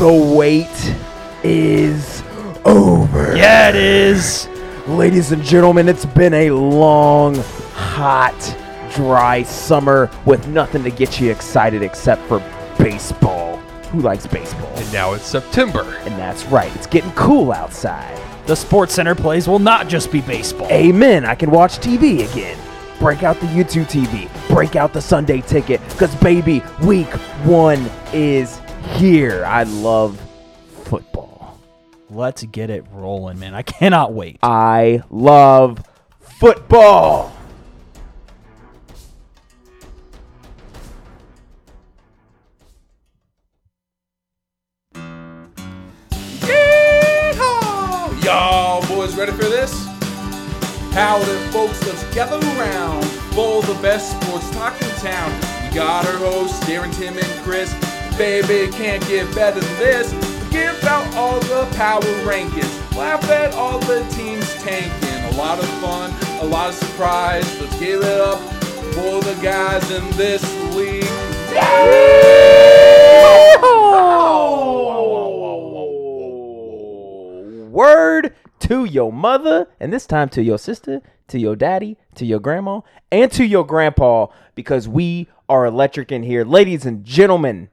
The wait is over. Yeah, it is. Ladies and gentlemen, it's been a long, hot, dry summer with nothing to get you excited except for baseball. Who likes baseball? And now it's September. And that's right, it's getting cool outside. The Sports Center plays will not just be baseball. Amen. I can watch TV again. Break out the YouTube TV. Break out the Sunday ticket. Because, baby, week one is here. I love football. Let's get it rolling, man. I cannot wait. I love football. Yeehaw! Y'all boys ready for this? Howdy folks, let's gather around for the best sports talk in town. We got our hosts, Darren, Tim, and Chris. Baby, can't get better than this. Give out all the power rankings. Laugh at all the teams tanking. A lot of fun, a lot of surprise. Let's give it up for the guys in this league. Word to your mother, and this time to your sister, to your daddy, to your grandma, and to your grandpa, because we are electric in here. Ladies and gentlemen,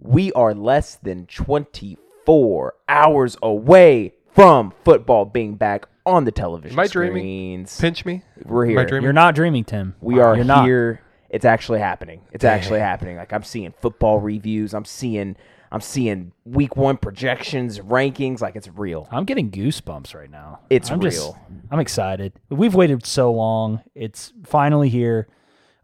we are less than 24 hours away from football being back on the television Am I dreaming? screens. Pinch me. We're Am I here. dreaming? You're not dreaming, Tim. We are You're not. here. It's actually happening. It's actually happening. Like I'm seeing football reviews. I'm seeing I'm seeing week one projections, rankings. Like it's real. I'm getting goosebumps right now. It's I'm Just, real. I'm excited. We've waited so long. It's finally here.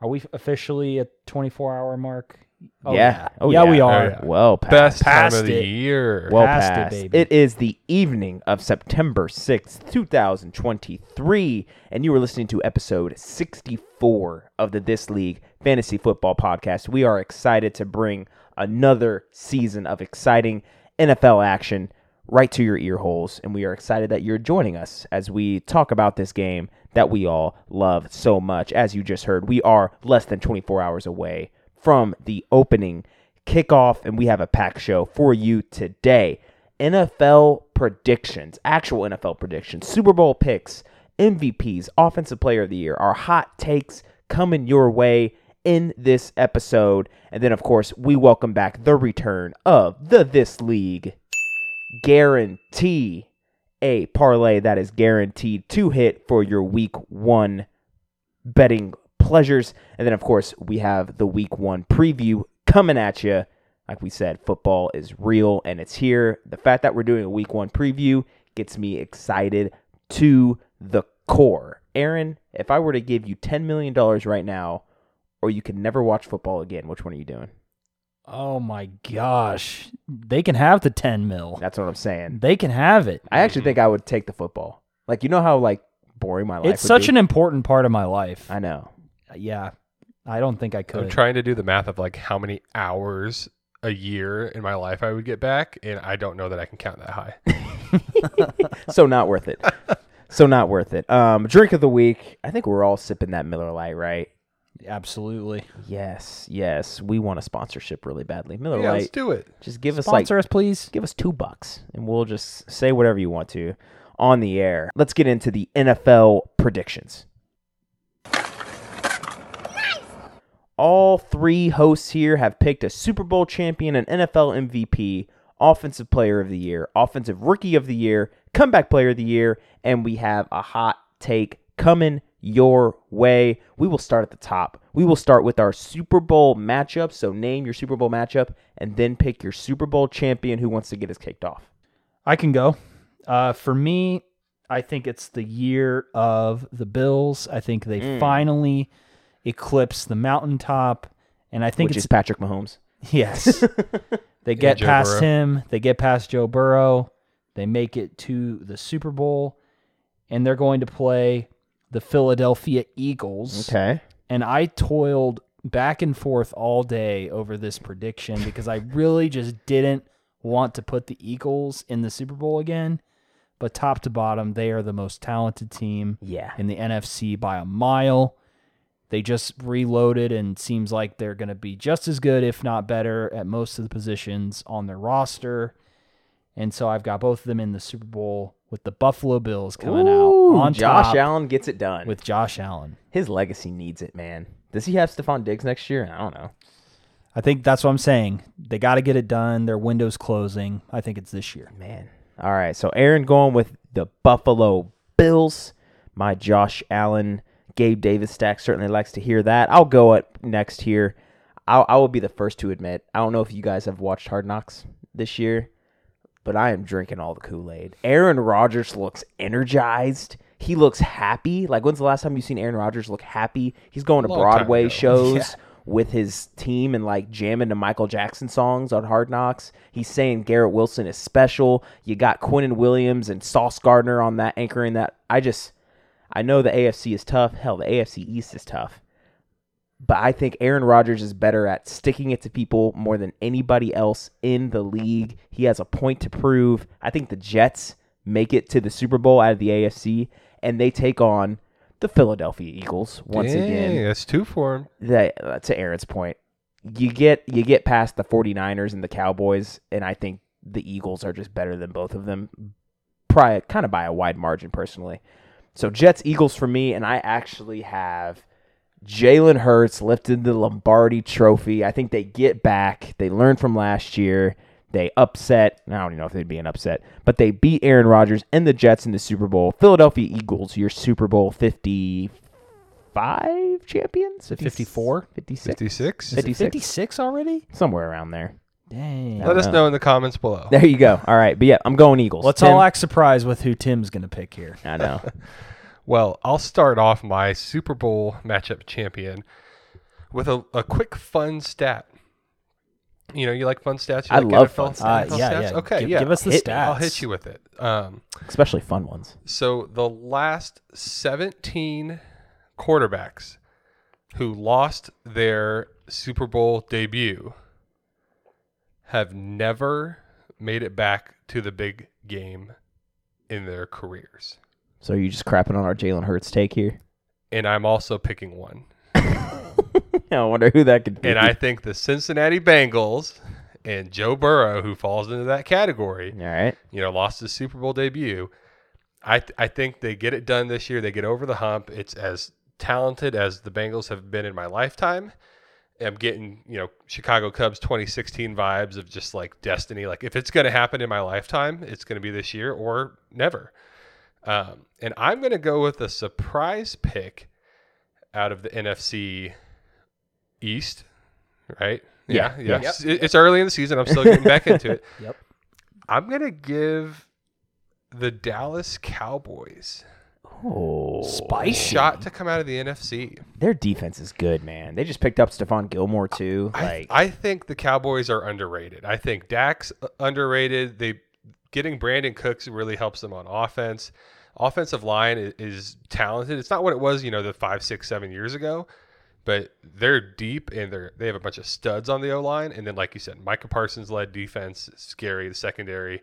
Are we officially at 24 hour mark? Oh, yeah. Oh, yeah, we are. Oh, yeah. Well past. Best time Past of the year. well past it, past. baby. it is the evening of September 6th, 2023, and you are listening to episode 64 of the This League Fantasy Football Podcast. We are excited to bring another season of exciting NFL action right to your ear holes, and we are excited that you're joining us as we talk about this game that we all love so much. As you just heard, we are less than 24 hours away from the opening kickoff, and we have a pack show for you today. NFL predictions, actual NFL predictions, Super Bowl picks, MVPs, Offensive Player of the Year, our hot takes coming your way in this episode. And then, of course, we welcome back the return of the This League guarantee a parlay that is guaranteed to hit for your week one betting pleasures. And then, of course, we have the week one preview coming at you. Like we said, football is real and it's here. The fact that we're doing a week one preview gets me excited to the core. Aaron, if I were to give you $10 million right now, or you could never watch football again, which one are you doing? Oh my gosh. They can have the 10 mil. That's what I'm saying. They can have it. I actually think I would take the football. Like, you know how, like, boring my life It's such be? an important part of my life. I know. Yeah. I don't think I could. I'm trying to do the math of like how many hours a year in my life I would get back, and I don't know that I can count that high. so not worth it. so not worth it. Um, drink of the week. I think we're all sipping that Miller Lite, right? Absolutely. Yes, yes. We want a sponsorship really badly. Miller yeah, let's do it. Just give us like Sponsor us, please. give us two bucks, and we'll just say whatever you want to on the air. Let's get into the NFL predictions. All three hosts here have picked a Super Bowl champion, an NFL MVP, Offensive Player of the Year, Offensive Rookie of the Year, Comeback Player of the Year, and we have a hot take coming your way. We will start at the top. We will start with our Super Bowl matchup. So name your Super Bowl matchup and then pick your Super Bowl champion who wants to get us kicked off. I can go. Uh, for me, I think it's the year of the Bills. I think they Mm. finally eclipse the mountaintop, and I think which it's is Patrick Mahomes. yes. they get Joe past Burrow. him. They get past Joe Burrow. They make it to the Super Bowl, and they're going to play the Philadelphia Eagles. Okay. And I toiled back and forth all day over this prediction because I really just didn't want to put the Eagles in the Super Bowl again. But top to bottom, they are the most talented team Yeah. in the NFC by a mile. They just reloaded and seems like they're going to be just as good, if not better, at most of the positions on their roster. And so I've got both of them in the Super Bowl with the Buffalo Bills coming Ooh, out on Josh Allen gets it done. with Josh Allen. His legacy needs it, man. Does he have Stefon Diggs next year? I don't know. I think that's what I'm saying. They got to get it done. Their window's closing. I think it's this year. Man. All right. So Aaron going with the Buffalo Bills. My Josh Allen, Gabe Davis stack certainly likes to hear that. I'll go at next here. I'll, I will be the first to admit. I don't know if you guys have watched Hard Knocks this year, but I am drinking all the Kool Aid. Aaron Rodgers looks energized. He looks happy. Like when's the last time you've seen Aaron Rodgers look happy? He's going to Long Broadway shows Yeah. with his team and like jamming to Michael Jackson songs on Hard Knocks. He's saying Garrett Wilson is special. You got Quinnen Williams and Sauce Gardner on that anchoring that. I just I know the AFC is tough. Hell, the AFC East is tough. But I think Aaron Rodgers is better at sticking it to people more than anybody else in the league. He has a point to prove. I think the Jets make it to the Super Bowl out of the AFC and they take on the Philadelphia Eagles once Dang, again that's two for him. that uh, to Aaron's point, you get you get past the 49ers and the Cowboys, and I think the Eagles are just better than both of them, probably kind of by a wide margin personally. So Jets Eagles for me, and I actually have Jalen Hurts lifted the Lombardi Trophy. I think they get back. They learned from last year. They upset. I don't even know if they'd be an upset, but they beat Aaron Rodgers and the Jets in the Super Bowl. Philadelphia Eagles, your Super Bowl 55 champions? 54? 56? 56? 56. 56 already? Somewhere around there. Dang. Let us know. know in the comments below. There you go. All right. But yeah, I'm going Eagles. Let's Tim? all act surprised with who Tim's going to pick here. I know. Well, I'll start off my Super Bowl matchup champion with a, a quick fun stat. You know, you like fun stats? You I like love NFL fun Uh, stats. yeah, stats? yeah. Okay, give, yeah. Give us the Hit stats. I'll hit you with it. Um, Especially fun ones. so the last 17 quarterbacks who lost their Super Bowl debut have never made it back to the big game in their careers. So you just crapping on our Jalen Hurts take here? And I'm also picking one. I wonder who that could be. And I think the Cincinnati Bengals and Joe Burrow, who falls into that category, All right. you know, lost his Super Bowl debut. I th- I think they get it done this year. They get over the hump. It's as talented as the Bengals have been in my lifetime. I'm getting you know Chicago Cubs 2016 vibes of just like destiny. Like if it's going to happen in my lifetime, it's going to be this year or never. Um, and I'm going to go with a surprise pick out of the NFC East. Right? Yeah, yeah. yeah. It's, it's early in the season. I'm still getting back into it. Yep. I'm gonna give the Dallas Cowboys Oh, Spicy. shot to come out of the NFC. Their defense is good, man. They just picked up Stephon Gilmore too. I, Like, I think the Cowboys are underrated. I think Dak's uh, underrated. They getting Brandin Cooks really helps them on offense. Offensive line is, is talented. It's not what it was, you know, the five, six, seven years ago, but they're deep and they're they have a bunch of studs on the O line. And then, like you said, Micah Parsons led defense, scary. The secondary,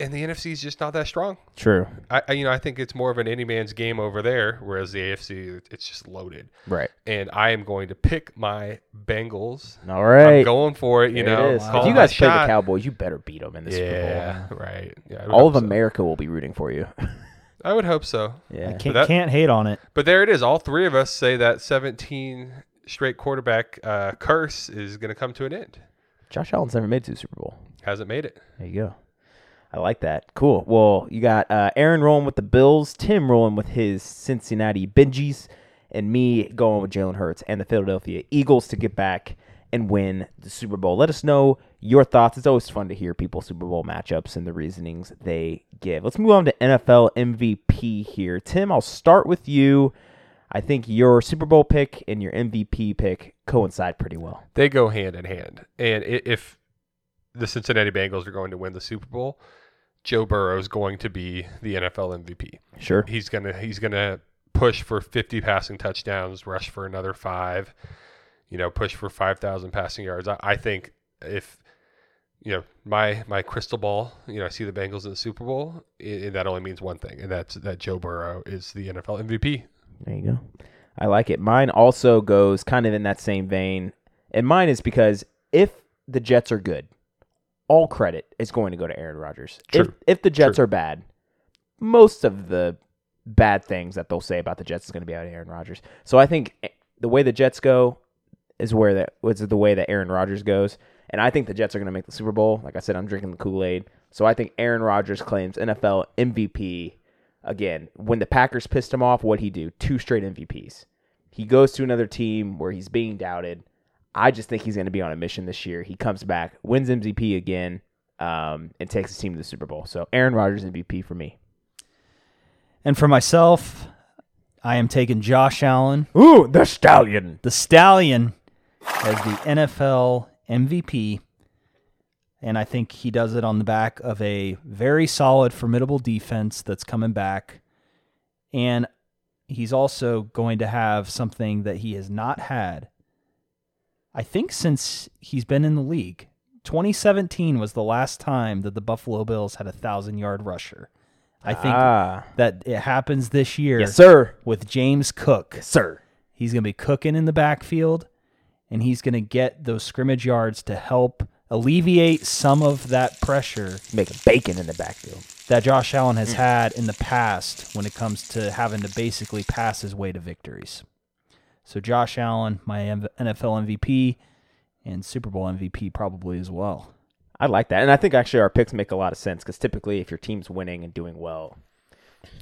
and the NFC is just not that strong. true. I, I you know I think it's more of an any man's game over there, whereas the AFC it's just loaded. Right. And I am going to pick my Bengals. All right. I'm going for it. You There know, it is. If you guys play the. Cowboys, you better beat them in the yeah, Super right. Yeah, I would Bowl. All of so. America will be rooting for you. I would hope so. yeah. Can't, that- can't hate on it. But there it is. All three of us say that 17 straight quarterback uh, curse is going to come to an end. Josh Allen's never made it to the Super Bowl. Hasn't made it. There you go. I like that. Cool. Well, you got uh, Aaron rolling with the Bills, Tim rolling with his Cincinnati Benjis, and me going with Jalen Hurts and the Philadelphia Eagles to get back and win the Super Bowl. Let us know your thoughts. It's always fun to hear people's Super Bowl matchups and the reasonings they give. Let's move on to NFL MVP here. Tim, I'll start with you. I think your Super Bowl pick and your MVP pick coincide pretty well. They go hand in hand. And if the Cincinnati Bengals are going to win the Super Bowl, Joe Burrow is going to be the NFL MVP. Sure. he's gonna he's gonna push for 50 passing touchdowns, rush for another five, you know, push for 5,000 passing yards. I, I think if you know my my crystal ball, you know, I see the Bengals in the Super Bowl, and that only means one thing, and that's that Joe Burrow is the NFL MVP. There you go. I like it. Mine also goes kind of in that same vein. And mine is because if the Jets are good, all credit is going to go to Aaron Rodgers. If True. if the Jets True. are bad, most of the bad things that they'll say about the Jets is going to be out of Aaron Rodgers. So I think eh, the way the Jets go is where that was the way that Aaron Rodgers goes. And I think the Jets are going to make the Super Bowl. Like I said, I'm drinking the Kool Aid. So I think Aaron Rodgers claims NFL MVP again. When the Packers pissed him off, what he do? Two straight MVPs. He goes to another team where he's being doubted. I just think he's going to be on a mission this year. He comes back, wins MVP again, um, and takes his team to the Super Bowl. So Aaron Rodgers MVP for me. And for myself, I am taking Josh Allen, Ooh, the stallion. the Stallion, as the NFL MVP. And I think he does it on the back of a very solid, formidable defense that's coming back. And he's also going to have something that he has not had, I think, since he's been in the league. 2017 was the last time that the Buffalo Bills had a thousand yard rusher. I think ah, that it happens this year yes, sir. with James Cook. Yes, sir. He's going to be cooking in the backfield, and he's going to get those scrimmage yards to help alleviate some of that pressure Making bacon in the backfield. that Josh Allen has had in the past when it comes to having to basically pass his way to victories. So, Josh Allen, my NFL MVP, and Super Bowl MVP probably as well. I like that, and I think actually our picks make a lot of sense because typically, if your team's winning and doing well,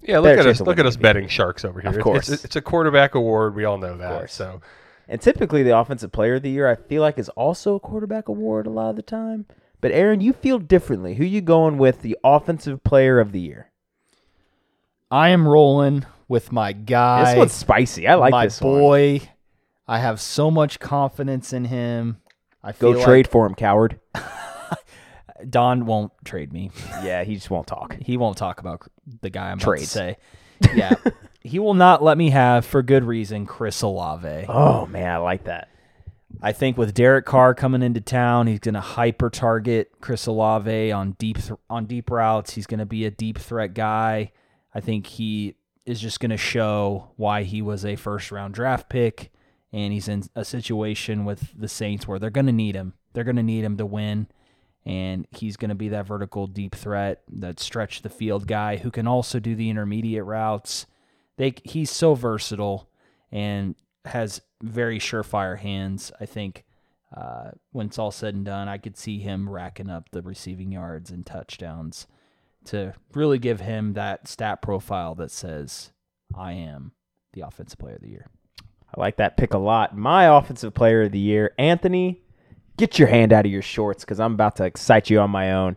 Yeah, look at us. Look at us MVP. betting sharks over here. Of It's- course. it's, it's a quarterback award. We all know that. course. So and typically the offensive player of the year, I feel like is also a quarterback award a lot of the time. But Aaron, you feel differently. Who you going with the offensive player of the year? I am rolling with my guy. this one's spicy. I like my this one. boy. I have so much confidence in him. I Go trade for him, coward. Don won't trade me. Yeah, he just won't talk. He won't talk about the guy I'm about to say. Yeah, he will not let me have for good reason Chris Olave. Oh man, I like that. I think with Derek Carr coming into town, he's going to hyper target Chris Olave on deep th- on deep routes. He's going to be a deep threat guy. I think he is just going to show why he was a first round draft pick, and he's in a situation with the Saints where they're going to need him. They're going to need him to win, and he's going to be that vertical deep threat, that stretch the field guy who can also do the intermediate routes. They he's so versatile and has very surefire hands. I think uh, when it's all said and done, I could see him racking up the receiving yards and touchdowns to really give him that stat profile that says, I am the offensive player of the year. I like that pick a lot. My offensive player of the year, Anthony. Get your hand out of your shorts because I'm about to excite you on my own.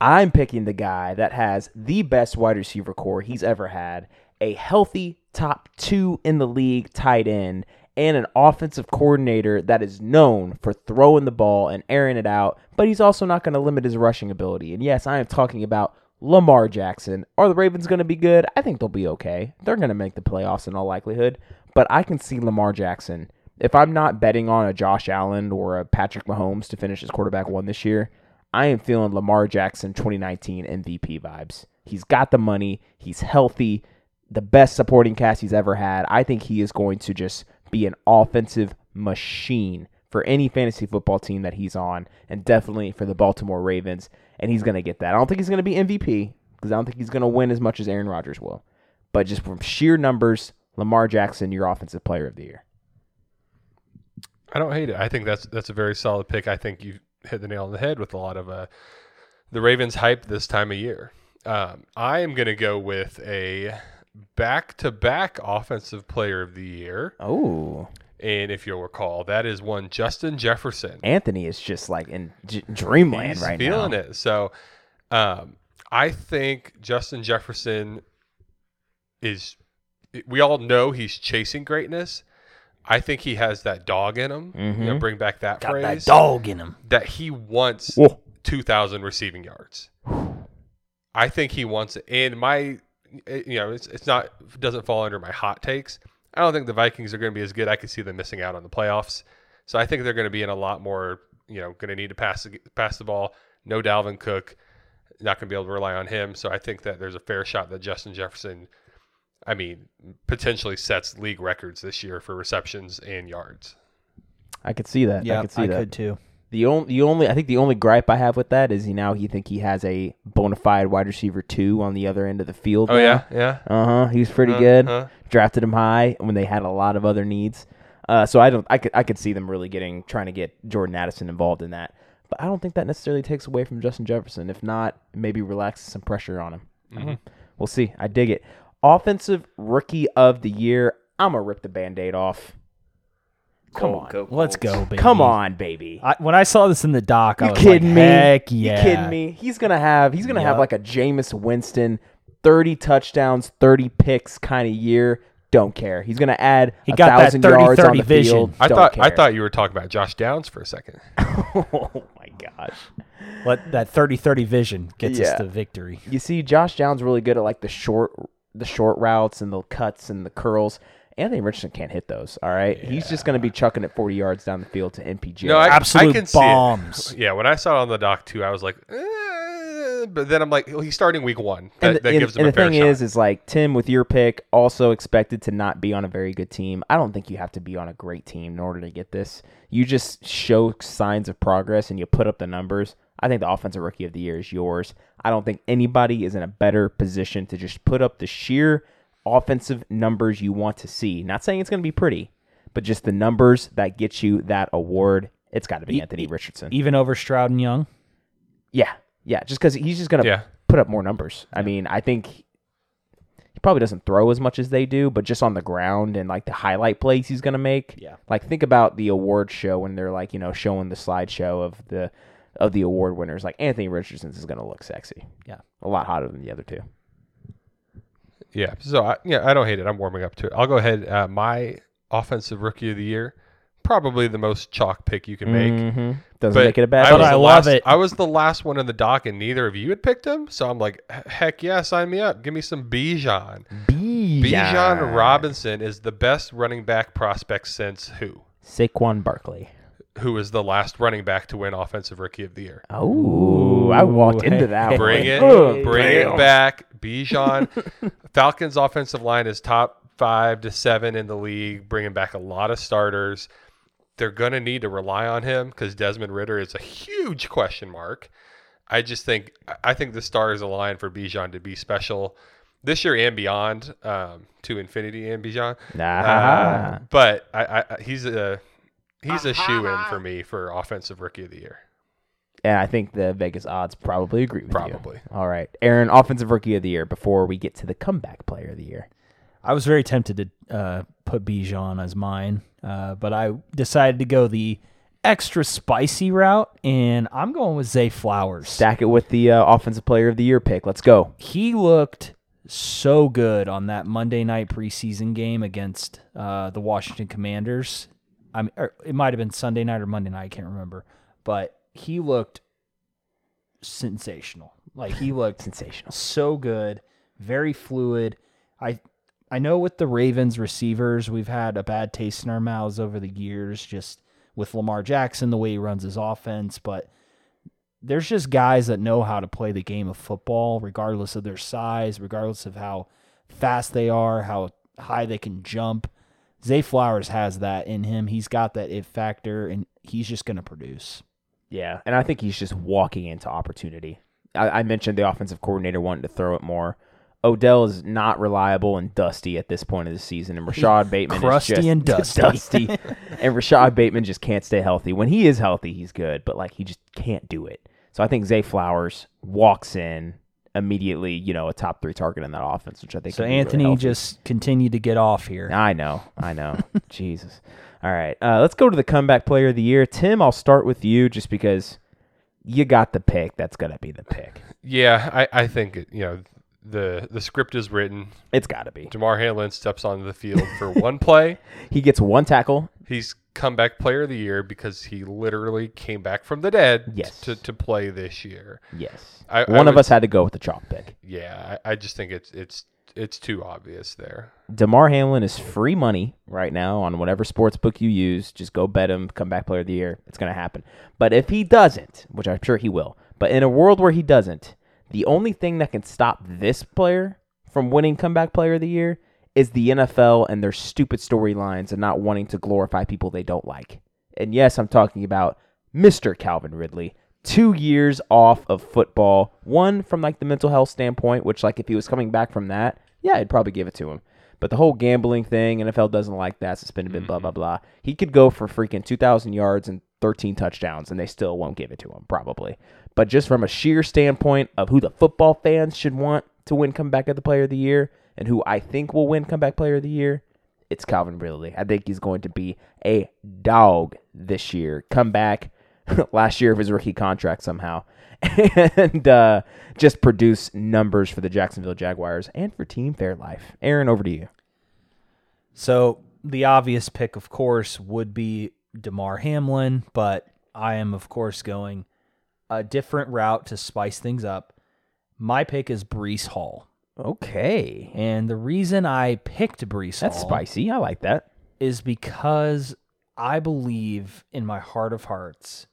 I'm picking the guy that has the best wide receiver core he's ever had, a healthy top two in the league tight end, and an offensive coordinator that is known for throwing the ball and airing it out, but he's also not going to limit his rushing ability. And yes, I am talking about Lamar Jackson. Are the Ravens going to be good? I think they'll be okay. They're going to make the playoffs in all likelihood, but I can see Lamar Jackson. If I'm not betting on a Josh Allen or a Patrick Mahomes to finish as quarterback one this year, I am feeling Lamar Jackson 2019 MVP vibes. He's got the money, he's healthy, the best supporting cast he's ever had. I think he is going to just be an offensive machine for any fantasy football team that he's on, and definitely for the Baltimore Ravens. And he's going to get that. I don't think he's going to be MVP because I don't think he's going to win as much as Aaron Rodgers will. But just from sheer numbers, Lamar Jackson, your offensive player of the year. I don't hate it. I think that's that's a very solid pick. I think you hit the nail on the head with a lot of uh, the Ravens hype this time of year. Um, I am going to go with a back-to-back offensive player of the year, Oh, and if you'll recall, that is one Justin Jefferson. Anthony is just like in j- dreamland He's right feeling now. Feeling it. So, um, I think Justin Jefferson is. We all know he's chasing greatness. I think he has that dog in him. You know, bring back that Got phrase. that dog in him. that he wants Whoa. 2,000 receiving yards. I think he wants it. And my, eh, you know, it's, it's not, doesn't fall under my hot takes. I don't think the Vikings are going to be as good. I could see them missing out on the playoffs. So I think they're going to be in a lot more, you know, going to need to pass, the- pass the ball. No Dalvin Cook, not going to be able to rely on him. So I think that there's a fair shot that Justin Jefferson I mean, potentially sets league records this year for receptions and yards. I could see that. Yeah, I Yeah, could see I that. could too. The only, the only, I think the only gripe I have with that is he now he think he has a bona fide wide receiver two on the other end of the field. Oh yeah, yeah. uh huh. He's pretty Uh, good. uh. Drafted him high when they had a lot of other needs. Uh, so I don't, I could, I could see them really getting trying to get Jordan Addison involved in that. But I don't think that necessarily takes away from Justin Jefferson. If not, maybe relaxes some pressure on him. I don't. We'll see. I dig it. Offensive rookie of the year. I'm gonna rip the band-aid off. Come on. Let's go, baby. Come on, baby. I, when I saw this in the doc, I You was kidding like, me? Heck yeah! You kidding me? He's gonna have he's gonna have like a Jameis Winston, thirty touchdowns, thirty picks kind of year. Don't care. He's gonna add He a got that thousand 30, yards on 30 the vision. field. I Don't thought I thought you were talking about Josh Downs for a second. oh my gosh. Let that 30-30 vision gets Yeah. us to victory. You see, Josh Downs really good at like the short the short routes and the cuts and the curls. Anthony Richardson can't hit those. All right, he's just gonna be chucking it forty yards down the field to MPJ. No, I, Absolute I can see it. bombs. Yeah, when I saw it on the doc too, I was like, eh, but then I'm like, well, he's starting week one. That, and the, that and- gives him and a the fair thing shot. is, is like Tim with your pick, also expected to not be on a very good team. I don't think you have to be on a great team in order to get this. You just show signs of progress and you put up the numbers. I think the offensive rookie of the year is yours. I don't think anybody is in a better position to just put up the sheer offensive numbers you want to see. Not saying it's going to be pretty, but just the numbers that get you that award. It's got to be E- Anthony Richardson. Even over Stroud and Young. Yeah, yeah, just because he's just gonna Yeah. put up more numbers. I mean, I think he probably doesn't throw as much as they do, but just on the ground and like the highlight plays he's gonna make. Yeah. Like think about the award show when they're like you know showing the slideshow of the of the award winners. Like Anthony Richardson is gonna look sexy. Yeah. a lot hotter than the other two. Yeah. So I, yeah, I don't hate it. I'm warming up to it. I'll go ahead. Uh, my offensive rookie of the year, probably the most chalk pick you can make. Mhm. Doesn't But make it a bad. I But was. I the love last, it. I was the last one in the dock, and neither of you had picked him. So I'm like, heck yeah, sign me up. Give me some Bijan. Bijan Robinson is the best running back prospect since who? Saquon Barkley. Who was the last running back to win Offensive Rookie of the Year? Oh, I walked into that. Bring one. it, Oh, bring damn. it back. Bijan. Falcons offensive line is top five to seven in the league, bringing back a lot of starters. They're going to need to rely on him because Desmond Ridder is a huge question mark. I just think I think the stars align for Bijan to be special this year and beyond, um, to infinity and beyond. Nah. Uh, but I, I, he's a he's a shoe in for me for offensive rookie of the year. And I think the Vegas odds probably agree with you. Probably. All right. Aaron, offensive rookie of the year before we get to the comeback player of the year. I was very tempted to uh, put Bijan as mine, uh, but I decided to go the extra spicy route, and I'm going with Zay Flowers. Stack it with the uh, offensive player of the year pick. Let's go. he looked so good on that Monday night preseason game against uh, the Washington Commanders. I mean, or it might have been Sunday night or Monday night. I can't remember, but he looked sensational. Like he looked Sensational. so good, very fluid. I I know with the Ravens receivers, we've had a bad taste in our mouths over the years, just with Lamar Jackson, the way he runs his offense, but there's just guys that know how to play the game of football, regardless of their size, regardless of how fast they are, how high they can jump. Zay Flowers has that in him. He's got that it factor, and he's just going to produce. Yeah, and I think he's just walking into opportunity. I, I mentioned the offensive coordinator wanting to throw it more. Odell is not reliable and dusty at this point of the season, and Rashod Bateman crusty is just and dusty. dusty. and Rashod Bateman just can't stay healthy. When he is healthy, he's good, but like he just can't do it. So I think Zay Flowers walks in immediately, you know, a top three target in that offense, which I think. So could be really Anthony just continued to get off here. I know, I know. Jesus. All right, uh, let's go to the comeback player of the year. Tim, I'll start with you just because you got the pick. That's gonna be the pick. Yeah, I, I think you know the the script is written. It's got to be. Damar Hamlin steps onto the field for one play. He gets one tackle. He's comeback player of the year because he literally came back from the dead Yes. to, to play this year. Yes. I- I one of would- us had to go with the chalk pick. Yeah, I, I just think it's it's it's too obvious there. Damar Hamlin is free money right now on whatever sports book you use. Just go bet him comeback player of the year. It's going to happen. But if he doesn't, which I'm sure he will, but in a world where he doesn't, the only thing that can stop this player from winning comeback player of the year is the NFL and their stupid storylines and not wanting to glorify people they don't like. And yes, I'm talking about Mr. Calvin Ridley. Two years off of football. One from like the mental health standpoint, which like if he was coming back from that, yeah, I'd probably give it to him. But the whole gambling thing, NFL doesn't like that. Suspended, been blah mm-hmm. blah blah. He could go for freaking two thousand yards and thirteen touchdowns, and they still won't give it to him, probably. But just from a sheer standpoint of who the football fans should want to win comeback of the player of the year, and who I think will win comeback player of the year, it's Calvin Ridley. I think he's going to be a dog this year. Come back last year of his rookie contract somehow. And uh, just produce numbers for the Jacksonville Jaguars and for Team Fairlife. Aaron, over to you. So the obvious pick, of course, would be Damar Hamlin, but I am, of course, going a different route to spice things up. My pick is Breece Hall. Okay. And the reason I picked Breece That's Hall spicy. I like that. is because I believe in my heart of hearts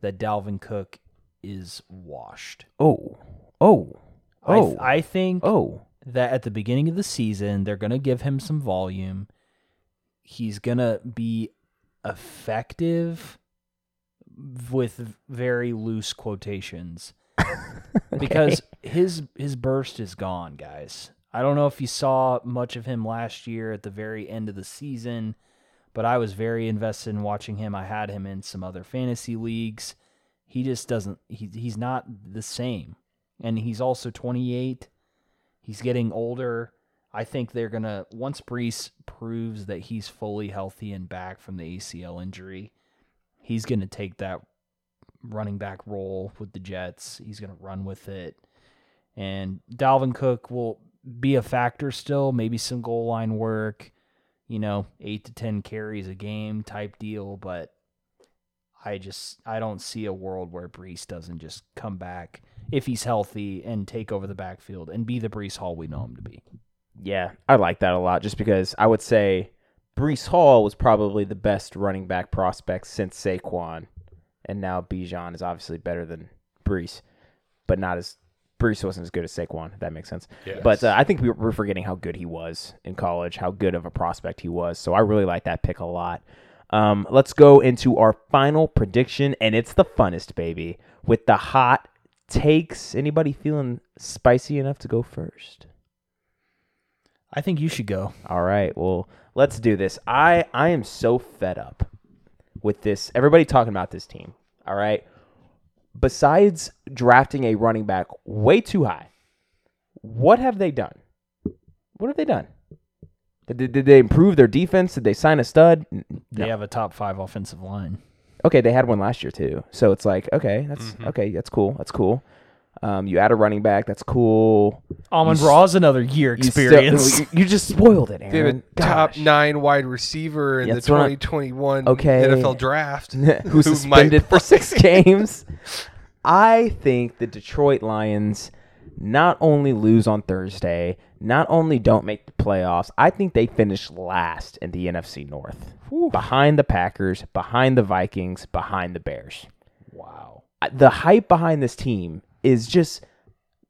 that Dalvin Cook is washed. Oh. Oh. I, Oh. th- I think oh. that at the beginning of the season, they're going to give him some volume. He's going to be effective with very loose quotations because his his burst is gone, guys. I don't know if you saw much of him last year at the very end of the season, but I was very invested in watching him. I had him in some other fantasy leagues. He just doesn't he he's not the same. And he's also 28. He's getting older. I think they're going to once Breece proves that he's fully healthy and back from the ACL injury, he's going to take that running back role with the Jets. He's going to run with it. And Dalvin Cook will be a factor still, maybe some goal line work, you know, 8 to 10 carries a game type deal, but I just I don't see a world where Breece doesn't just come back if he's healthy and take over the backfield and be the Breece Hall we know him to be. Yeah, I like that a lot just because I would say Breece Hall was probably the best running back prospect since Saquon. And now Bijan is obviously better than Breece, but not as Breece wasn't as good as Saquon, if that makes sense. Yes. But uh, I think we- we're forgetting how good he was in college, how good of a prospect he was. So I really like that pick a lot. Um, let's go into our final prediction, and it's the funnest, baby, with the hot takes. Anybody feeling spicy enough to go first? I think you should go. All right. Well, let's do this. I I am so fed up with this. Everybody talking about this team. All right. Besides drafting a running back way too high, what have they done? What have they done? Did, did, did they improve their defense? Did they sign a stud? N- They have a top five offensive line. Okay, they had one last year too. So it's like, okay, that's Mhm. okay, that's cool. That's cool. Um, you add a running back, that's cool. Almond You s- another year You still- experience. you, you just spoiled it, They have a Aaron. top Gosh. nine wide receiver in Yeah, the that's what I- 2021 Okay. NFL draft. who's who might suspended for six games. I think the Detroit Lions not only lose on Thursday, not only don't make the playoffs, I think they finish last in the NFC North. Behind the Packers, behind the Vikings, behind the Bears. wow. I- The hype behind this team is just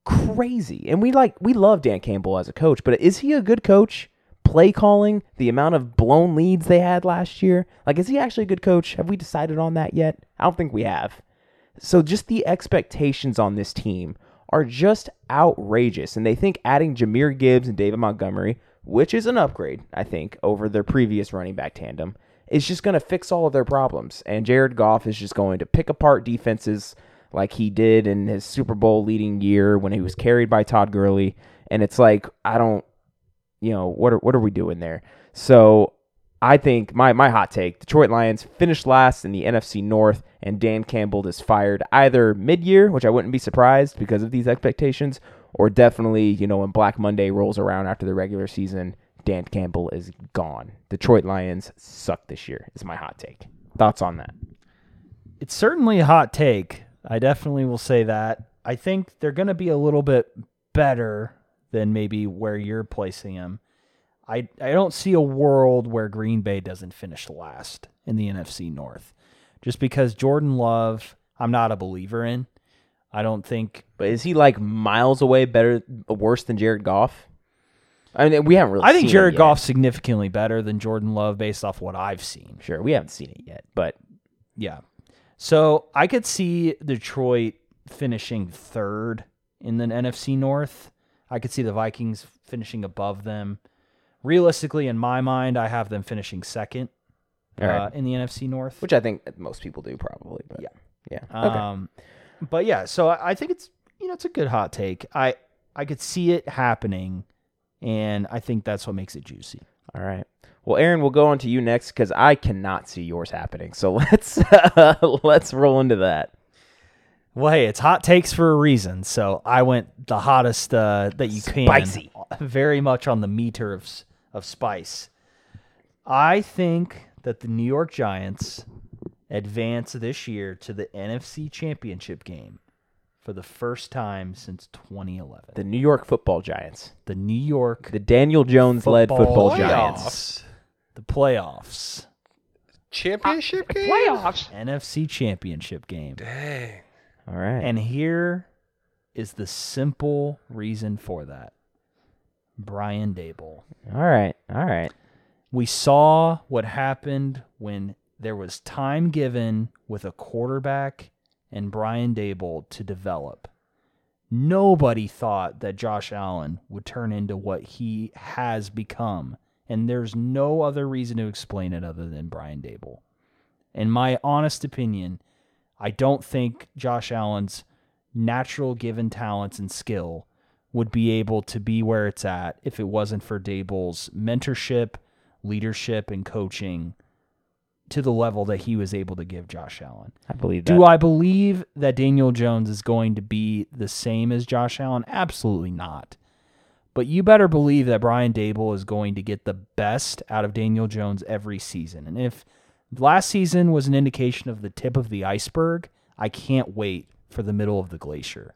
crazy. And we like we love Dan Campbell as a coach, but is he a good coach? Play calling, the amount of blown leads they had last year. Like is he actually a good coach? Have we decided on that yet? I don't think we have. So just the expectations on this team are just outrageous. And they think adding Jahmyr Gibbs and David Montgomery, which is an upgrade, I think, over their previous running back tandem, is just going to fix all of their problems. And Jared Goff is just going to pick apart defenses like he did in his Super Bowl leading year when he was carried by Todd Gurley. And it's like, I don't, you know, what are, what are we doing there? So I think my, my hot take Detroit Lions finished last in the NFC North, and Dan Campbell is fired either mid year, which I wouldn't be surprised because of these expectations, or definitely, you know, when Black Monday rolls around after the regular season, Dan Campbell is gone. Detroit Lions suck this year, is my hot take. Thoughts on that? It's certainly a hot take. I definitely will say that. I think they're going to be a little bit better than maybe where you're placing them. I I don't see a world where Green Bay doesn't finish last in the NFC North. Just because Jordan Love, I'm not a believer in. I don't think But is he like miles away better, worse than Jared Goff? I mean, we haven't really. I think Jared. Goff's significantly better than Jordan Love based off what I've seen. Sure, we haven't seen it yet, but Yeah. So I could see Detroit finishing third in the NFC North. I could see the Vikings finishing above them. Realistically, in my mind, I have them finishing second right. uh, in the NFC North. which I think most people do probably. But Yeah. yeah, okay. Um, but yeah, so I I think it's you know it's a good hot take. I I could see it happening, and I think that's what makes it juicy. All right. Well, Aaron, we'll go on to you next because I cannot see yours happening. So let's uh, let's roll into that. Well, hey, it's hot takes for a reason. So I went the hottest uh, that you can. Spicy. Very much on the meter of, of spice. I think that the New York Giants advance this year to the NFC Championship game for the first time since 2011. The New York Football Giants, The New York, the Daniel Jones-led Football football Playoffs. Giants. The playoffs, Championship game. Playoffs. NFC Championship game. Dang. All right. And here is the simple reason for that. Brian Daboll. all right. All right. We saw what happened when there was time given with a quarterback and Brian Daboll to develop. Nobody thought that Josh Allen would turn into what he has become. And there's no other reason to explain it other than Brian Daboll. In my honest opinion, I don't think Josh Allen's natural given talents and skill would be able to be where it's at if it wasn't for Daboll's mentorship, leadership, and coaching to the level that he was able to give Josh Allen. I believe that. Do I believe that Daniel Jones is going to be the same as Josh Allen? Absolutely not. But you better believe that Brian Daboll is going to get the best out of Daniel Jones every season. And if last season was an indication of the tip of the iceberg, I can't wait for the middle of the glacier.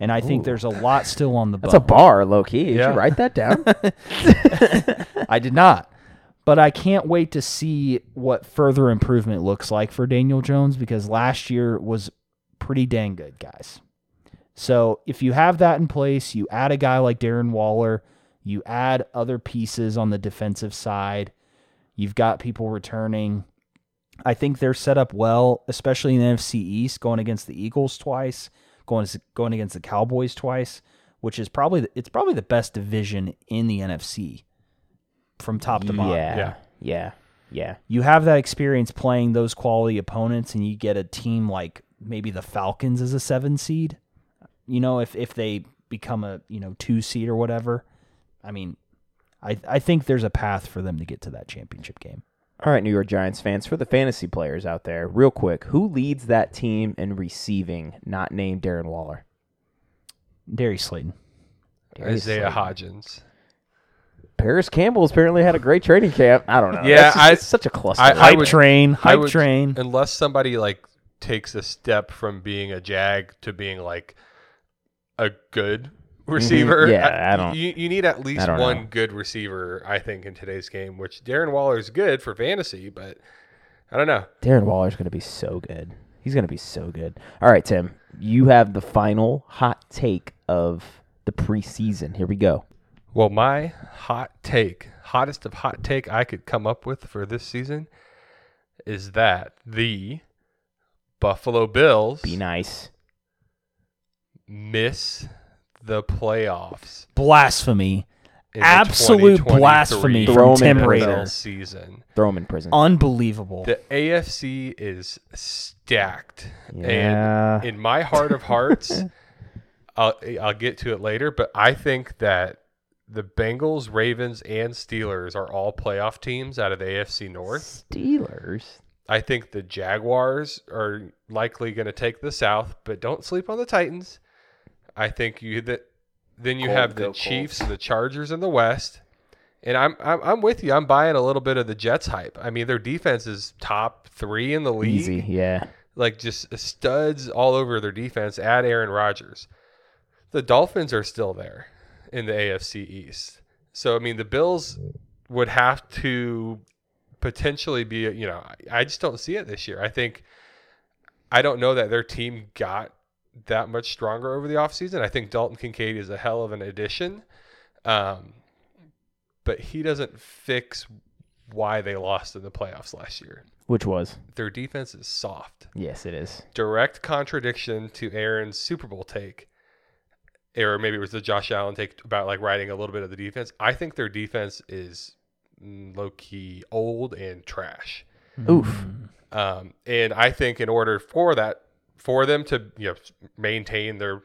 And I think there's a lot still on the That's a bar, low key. Did Yeah. you write that down? I did not. But I can't wait to see what further improvement looks like for Daniel Jones because last year was pretty dang good, guys. So if you have that in place, you add a guy like Darren Waller, you add other pieces on the defensive side, you've got people returning. I think they're set up well, especially in the NFC East, going against the Eagles twice, going going against the Cowboys twice, which is probably the, it's probably the best division in the NFC from top to bottom. yeah. Yeah. Yeah. Yeah. You have that experience playing those quality opponents, and you get a team like maybe the Falcons as a seven seed. You know, if if they become a you know two seed or whatever, I mean, I I think there's a path for them to get to that championship game. All right, New York Giants fans, for the fantasy players out there, real quick, who leads that team in receiving, not named Darren Waller? Darius Slayton. Darius Isaiah Slayton. Hodgins. Parris Campbell's apparently had a great training camp. I don't know. Yeah, just- I- it's such a cluster. I- Hype would- train, I hype would- train. Unless somebody like takes a step from being a jag to being like a good receiver. Mm-hmm. Yeah, I don't- You, you need at least one know. good receiver, I think, in today's game. Which Darren Waller is good for fantasy, but I don't know. Darren Waller's going to be so good. He's going to be so good. All right, Tim, you have the final hot take of the preseason. Here we go. Well, my hot take, hottest of hot take I could come up with for this season, is that the Buffalo Bills Be nice. Miss the playoffs. Blasphemy. Absolute blasphemy Throw 'em from Tim prison. Raider. Season. Throw him in prison. Unbelievable. The AFC is stacked. Yeah. And in my heart of hearts, I'll, I'll get to it later, but I think that the Bengals, Ravens, and Steelers are all playoff teams out of the AFC North. Steelers. I think the Jaguars are likely going to take the South, but don't sleep on the Titans. I think you that then you Cold, have the Chiefs, Chiefs, the Chargers in the West. And I'm, I'm I'm with you. I'm buying a little bit of the Jets hype. I mean, their defense is top 3 in the league. Easy. Yeah. Like just studs all over their defense. Add Aaron Rodgers. The Dolphins are still there in the AFC East. So I mean, the Bills would have to potentially be, you know, I just don't see it this year. I think I don't know that their team got that much stronger over the offseason. I think Dalton Kincaid is a hell of an addition. Um, but he doesn't fix why they lost in the playoffs last year. Which was? Their defense is soft. Yes, it is. Direct contradiction to Aaron's Super Bowl take. Or maybe it was the Josh Allen take about like writing a little bit of the defense. I think their defense is low key old and trash. Oof. Um, and I think in order for that, for them to you know maintain their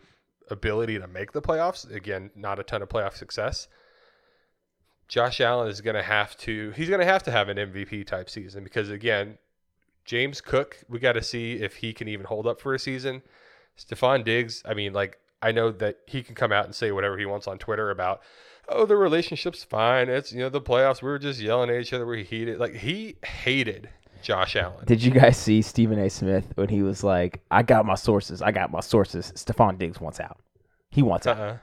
ability to make the playoffs, again, not a ton of playoff success. Josh Allen is going to have to he's going to have to have an MVP type season because again, James Cook, we got to see if he can even hold up for a season. Stefon Diggs, I mean, like I know that he can come out and say whatever he wants on Twitter about, oh, the relationship's fine. It's you know the playoffs. We were just yelling at each other. We heated. Like he hated Josh Allen. Did you guys see Stephen A. Smith when he was like, I got my sources. I got my sources. Stefon Diggs wants out. He wants out. Uh-uh.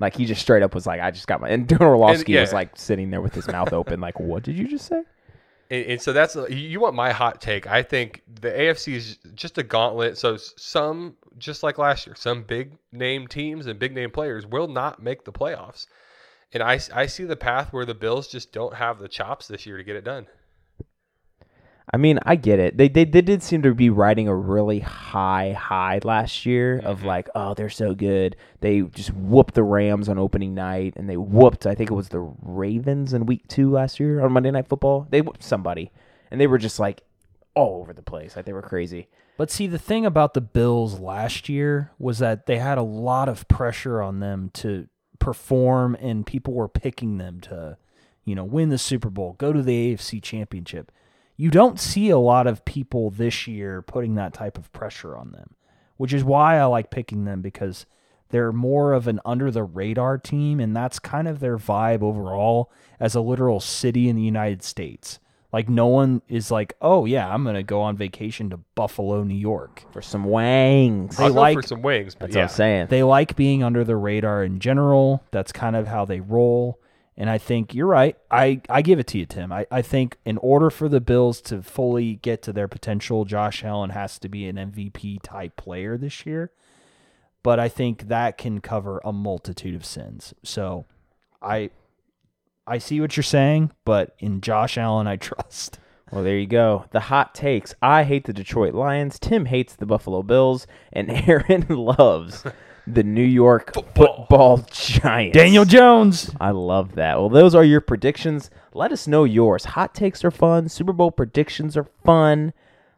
Like he just straight up was like, I just got my. And Darren Orlovsky yeah. was like sitting there with his mouth open, like, what did you just say? And, and so that's you want my hot take. I think the AFC is just a gauntlet. So some, just like last year, some big name teams and big name players will not make the playoffs. And I, I see the path where the Bills just don't have the chops this year to get it done. I mean, I get it. They, they they did seem to be riding a really high high last year of mm-hmm. like, oh, they're so good. They just whooped the Rams on opening night, and they whooped. I think it was the Ravens in week two last year on Monday Night Football. They whooped somebody, and they were just like all over the place. Like they were crazy. But see, the thing about the Bills last year was that they had a lot of pressure on them to perform, and people were picking them to, you know, win the Super Bowl, go to the AFC Championship. You don't see a lot of people this year putting that type of pressure on them, which is why I like picking them because they're more of an under the radar team, and that's kind of their vibe overall as a literal city in the United States. Like no one is like, oh yeah, I'm gonna go on vacation to Buffalo, New York. For some wangs. They I'll go like- for some wings, but That's yeah. what I'm saying. They like being under the radar in general. That's kind of how they roll. And I think you're right. I, I give it to you, Tim. I, I think in order for the Bills to fully get to their potential, Josh Allen has to be an MVP type player this year. But I think that can cover a multitude of sins. So I I see what you're saying, but in Josh Allen I trust. Well, there you go. The hot takes. I hate the Detroit Lions. Tim hates the Buffalo Bills, and Aaron loves the New York football, Giants. Daniel Jones. I love that. Well, those are your predictions. Let us know yours. Hot takes are fun. Super Bowl predictions are fun.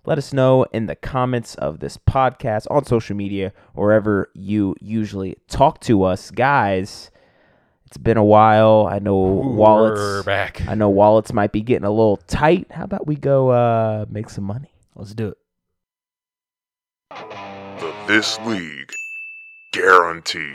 Let us know in the comments of this podcast on social media, wherever you usually talk to us, guys. It's been a while. I know wallets. We're back. I know wallets might be getting a little tight. How about we go uh, make some money? Let's do it. The This League Guarantee.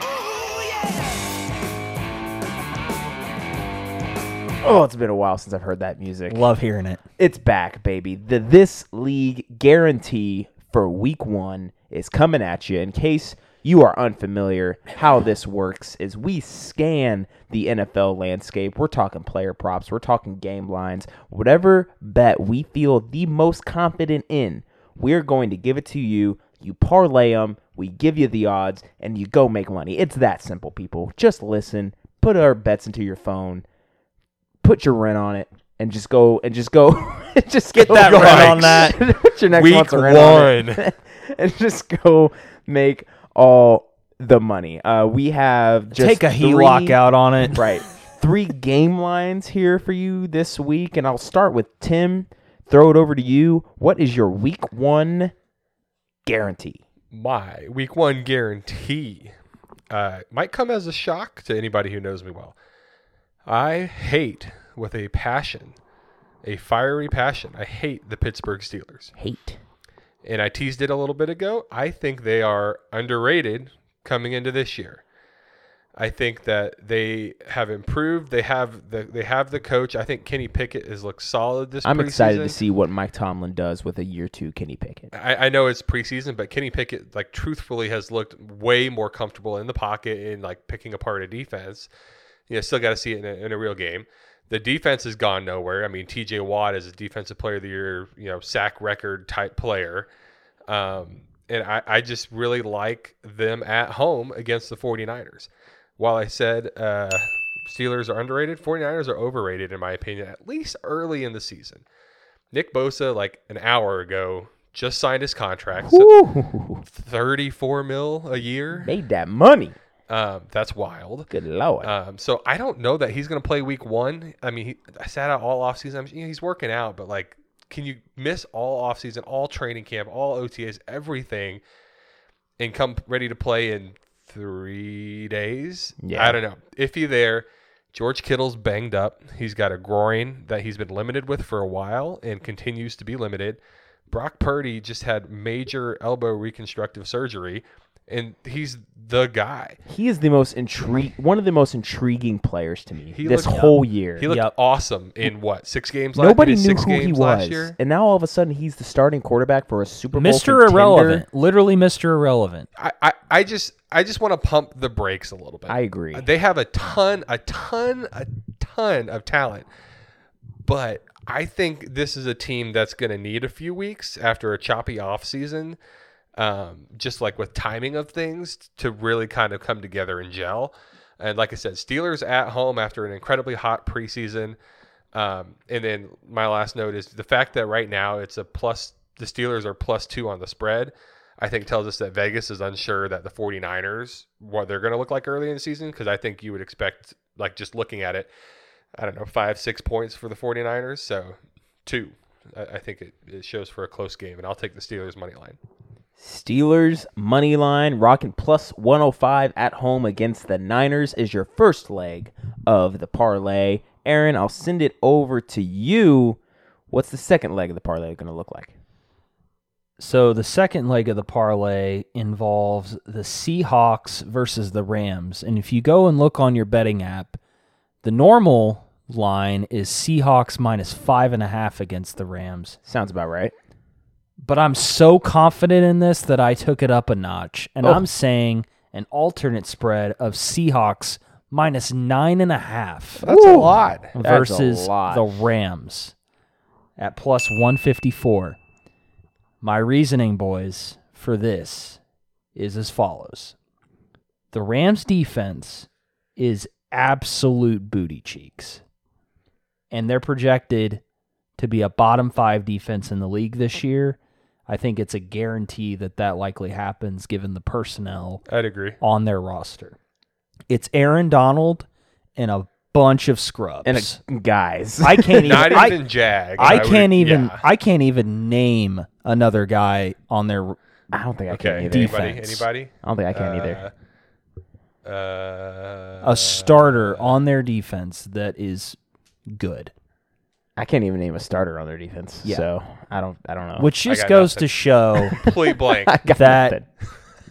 Oh, it's been a while since I've heard that music. Love hearing it. It's back, baby. The This League guarantee for week one is coming at you. In case you are unfamiliar, how this works is we scan the NFL landscape. We're talking player props, we're talking game lines, whatever bet we feel the most confident in, we're going to give it to you. You parlay them, we give you the odds, and you go make money. It's that simple, people. Just listen, put our bets into your phone, put your rent on it and just go and just go just Get go- that go- rent on that. put your next Week month's rent on it. and just go make all the money. Uh, we have just Take a HELOC three- out on it. right three game lines here for you this week, and I'll start with Tim. Throw it over to you. What is your week one guarantee? My week one guarantee uh, might come as a shock to anybody who knows me well. I hate with a passion, a fiery passion. I hate the Pittsburgh Steelers. Hate. And I teased it a little bit ago. I think they are underrated coming into this year. I think that they have improved. They have the they have the coach. I think Kenny Pickett has looked solid this. I'm excited to see what Mike Tomlin does with a year two Kenny Pickett. I, I know it's preseason, but Kenny Pickett, like truthfully, has looked way more comfortable in the pocket and like picking apart a defense. You know, still got to see it in a, in a real game. The defense has gone nowhere. I mean, T.J. Watt is a defensive player of the year, you know, sack record type player. Um, and I, I just really like them at home against the 49ers. While I said uh, Steelers are underrated. 49ers are overrated, in my opinion, at least early in the season. Nick Bosa, like an hour ago, just signed his contract. So 34 mil a year. Made that money. Um, that's wild. Good lord. Um, so I don't know that he's going to play week one. I mean, he, I sat out all offseason. You know, he's working out, but like, can you miss all offseason, all training camp, all OTAs, everything, and come ready to play in three days? Yeah. I don't know. Iffy there. George Kittle's banged up. He's got a groin that he's been limited with for a while and continues to be limited. Brock Purdy just had major elbow reconstructive surgery, and he's the guy. he is the most intri- one of the most intriguing players to me He this looked- whole year. He looked Yep. awesome in what six games? last Nobody he did knew six who games he last was, year. and now all of a sudden he's the starting quarterback for a Super Bowl Mr. contender. Irrelevant. Literally Mr. Irrelevant. I, I, I just I just want to pump the brakes a little bit. I agree. They have a ton, a ton, a ton of talent, but I think this is a team that's going to need a few weeks after a choppy off season, um, just like with timing of things to really kind of come together and gel. And like I said, Steelers at home after an incredibly hot preseason. Um, and then my last note is the fact that right now it's a plus, the Steelers are plus two on the spread. I think tells us that Vegas is unsure that the 49ers, what they're going to look like early in the season. Because I think you would expect, like just looking at it, I don't know, five, six points for the 49ers. So two. I, I think it, it shows for a close game. And I'll take the Steelers money line. Steelers money line rocking plus 105 at home against the Niners is your first leg of the parlay. Aaron, I'll send it over to you. What's the second leg of the parlay going to look like? So the second leg of the parlay involves the Seahawks versus the Rams. And if you go and look on your betting app, the normal line is Seahawks minus five and a half against the Rams. Sounds about right. But I'm so confident in this that I took it up a notch. And Oh. I'm saying an alternate spread of Seahawks minus nine and a half That's a lot. That's a versus lot. the Rams at plus 154. My reasoning, boys, for this is as follows The Rams defense is absolute booty cheeks, and they're projected to be a bottom five defense in the league this year. I think it's a guarantee that that likely happens given the personnel I'd agree. on their roster. It's Aaron Donald and a bunch of scrubs. And uh, guys, I can't even. Not I, even Jag. I can't even. yeah. I can't even name another guy on their. I don't think I Okay. can either. Anybody? Defense. Anybody? I don't think I can either. Uh, uh, a starter on their defense that is good. I can't even name a starter on their defense. Yeah. So I don't. I don't know. Which just goes nothing. to show Complete blank. That-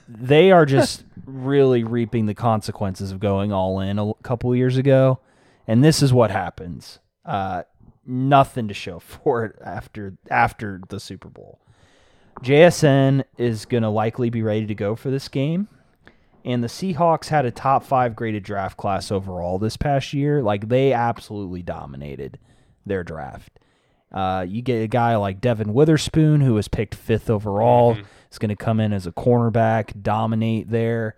they are just really reaping the consequences of going all in a couple years ago, and this is what happens. Uh, nothing to show for it after after the Super Bowl. JSN is going to likely be ready to go for this game. And the Seahawks had a top five graded draft class overall this past year. Like they absolutely dominated their draft. Uh, you get a guy like Devon Witherspoon, who was picked fifth overall, is going to come in as a cornerback, dominate there.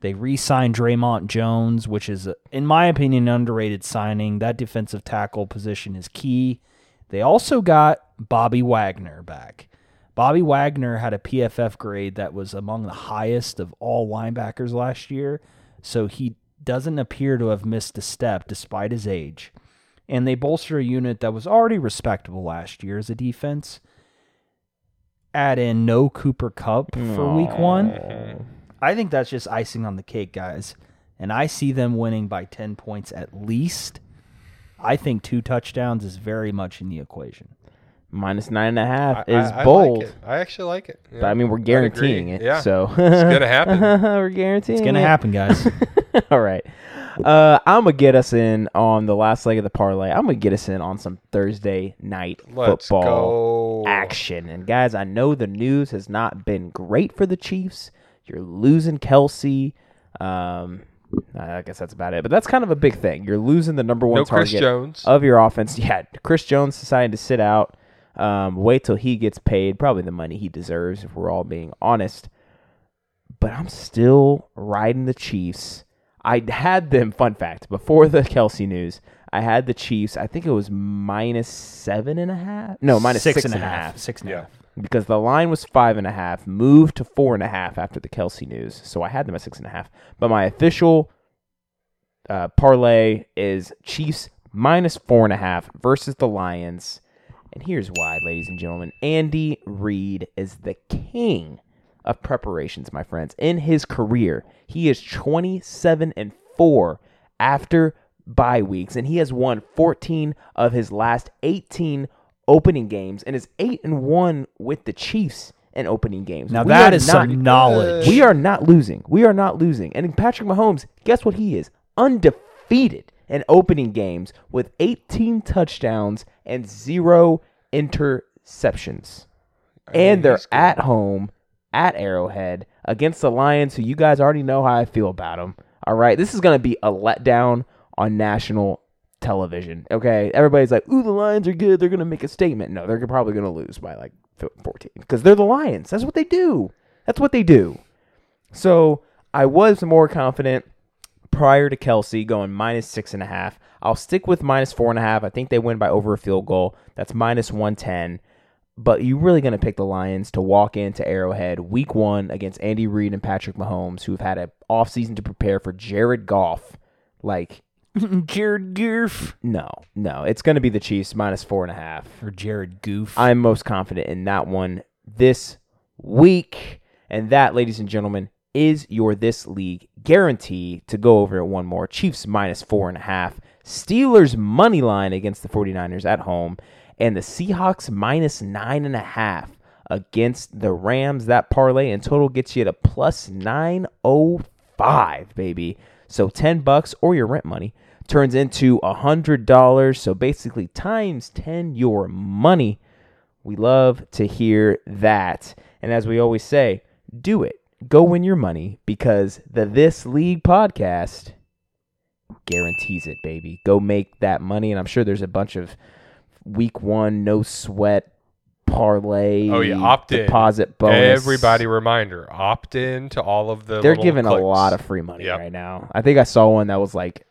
They re-signed Dre'Mont Jones, which is, in my opinion, an underrated signing. That defensive tackle position is key. They also got Bobby Wagner back. Bobby Wagner had a PFF grade that was among the highest of all linebackers last year, so he doesn't appear to have missed a step despite his age. And they bolster a unit that was already respectable last year as a defense. Add in no Cooper Kupp for week one. I think that's just icing on the cake, guys. And I see them winning by 10 points at least. I think two touchdowns is very much in the equation. Minus nine and a half I- is I- I bold. Like. I actually like it. But I mean, we're guaranteeing it. Yeah. So it's gonna happen. we're guaranteeing It's going to it. happen, guys. All right. Uh, I'm gonna get us in on the last leg of the parlay. I'm gonna get us in on some Thursday night Let's football go. action. And guys, I know the news has not been great for the Chiefs. You're losing Kelce. Um, I guess that's about it. But that's kind of a big thing. You're losing the number one No Chris target Jones. of your offense. Yeah, Chris Jones decided to sit out. Um, wait till he gets paid, probably the money he deserves, if we're all being honest. But I'm still riding the Chiefs. I had them. Fun fact: before the Kelce news, I had the Chiefs. I think it was minus seven and a half. No, minus six and and a half. Six and a Yeah. half. because the line was five and a half, moved to four and a half after the Kelce news. So I had them at six and a half. But my official uh, parlay is Chiefs minus four and a half versus the Lions. And here's why, ladies and gentlemen. Andy Reid is the king of preparations, my friends. In his career, he is 27 and 4 after bye weeks, and he has won 14 of his last 18 opening games and is 8 and 1 with the Chiefs in opening games. Now We that are is not- some knowledge. we are not losing. We are not losing. And Patrick Mahomes, guess what he is? Undefeated in opening games with 18 touchdowns and zero interceptions. And they're at home at Arrowhead against the Lions, who you guys already know how I feel about them. All right. This is going to be a letdown on national television. Okay. Everybody's like, ooh, the Lions are good. They're going to make a statement. No, they're probably going to lose by like 14 because they're the Lions. That's what they do. That's what they do. So I was more confident prior to Kelce going minus six and a half. I'll stick with minus four and a half. I think they win by over a field goal. That's minus 110. But you're really going to pick the Lions to walk into Arrowhead week one against Andy Reid and Patrick Mahomes, who've had an offseason to prepare for Jared Goff. Like, Jared Goof no, no. It's going to be the Chiefs minus four and a half. or Jared Goof. I'm most confident in that one this week. And that, ladies and gentlemen, is your This League guarantee to go over it one more. Chiefs minus four and a half. Steelers money line against the 49ers at home. And the Seahawks minus nine and a half against the Rams. That parlay in total gets you to plus 905, baby. So 10 bucks or your rent money turns into a $100. So basically times 10 your money. We love to hear that. And as we always say, do it. Go win your money because the This League podcast guarantees it, baby. Go make that money. And I'm sure there's a bunch of week one, no sweat parlay. Oh, yeah, opt in. deposit bonus. Everybody, reminder: opt in to all of the. They're little giving a lot of free money Yep. right now. I think I saw one that was like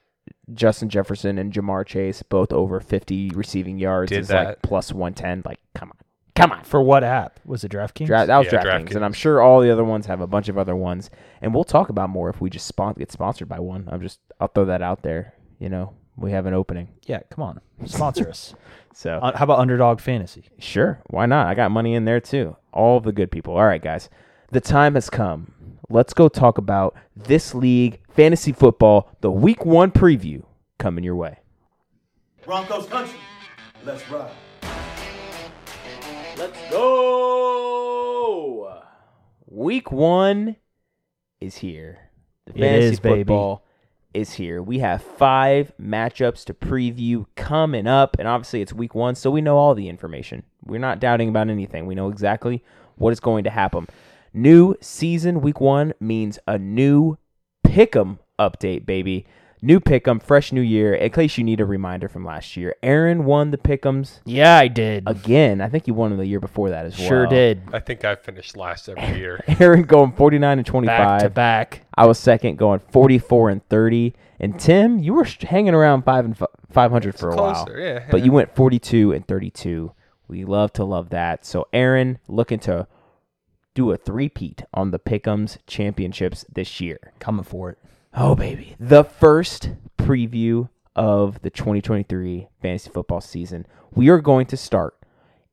Justin Jefferson and Ja'Marr Chase both over 50 receiving yards Did is like that. plus 110. Like, come on. Come on. For what app? Was it DraftKings? Dra- that was Yeah, DraftKings, and I'm sure all the other ones have a bunch of other ones, and we'll talk about more if we just spon- get sponsored by one. I'm just I'll throw that out there. You know, we have an opening, yeah, come on. Sponsor us. so Uh, how about Underdog Fantasy? sure, why not? I got money in there too. All the good people. All right, guys, the time has come. Let's go talk about this league fantasy football, the Week One preview coming your way. Broncos country. Let's ride. Let's go. Week one is here. The It fantasy is, baby. football is here. We have five matchups to preview coming up, and obviously it's week one, so we know all the information. We're not doubting about anything. We know exactly what is going to happen. New season, week one means a new pick'em update, baby. New pick'em, fresh new year. In case you need a reminder from last year, Aaron won the pick'ems Yeah, I did. again. I think he won the year before that as well. Sure did. I think I finished last every year. Aaron going 49 and Back 25. to back. I was second going 44 and 30. And Tim, you were sh- hanging around 5 and fi- 500 for a while. Closer, yeah. But you went 42 and 32. We love to love that. So Aaron looking to do a three-peat on the Pick'ems championships this year. Coming for it. Oh baby, the first preview of the 2023 fantasy football season. We are going to start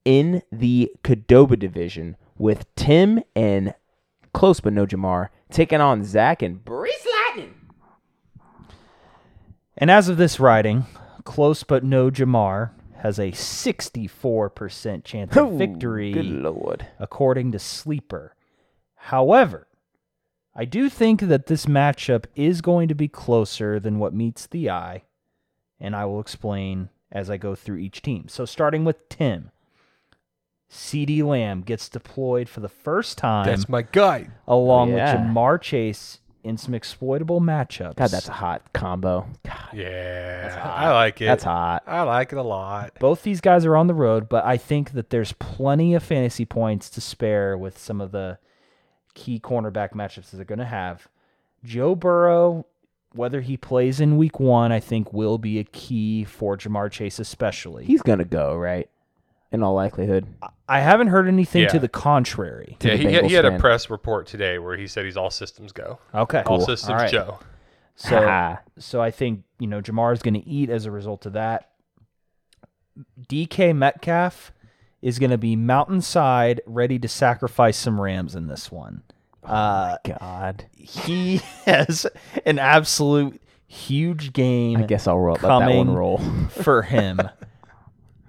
in the Cadoba division with Tim and close but no Jamar taking on Zach and Breece Lightning. And as of this writing, close but no Jamar has a 64% chance of victory. Good lord. according to Sleeper. However, I do think that this matchup is going to be closer than what meets the eye, and I will explain as I go through each team. So, starting with Tim, CeeDee Lamb gets deployed for the first time That's my guy. along yeah. with Ja'Marr Chase in some exploitable matchups. God, that's a hot combo. God, Yeah, I like it. that's hot. I like it a lot. Both these guys are on the road, but I think that there's plenty of fantasy points to spare with some of the key cornerback matchups that they're going to have. Joe Burrow whether he plays in week one, I think will be a key for Ja'Marr Chase, especially. He's gonna go right, in all likelihood. I haven't heard anything to the contrary. Yeah, the he, had- he had a press report today where he said he's all systems go. Okay, All systems All right. Joe. So, so I think you know Ja'Marr is going to eat as a result of that. DK Metcalf is going to be mountainside, ready to sacrifice some Rams in this one. Uh, God, he has an absolute huge game. I guess I'll roll, let that one roll. for him.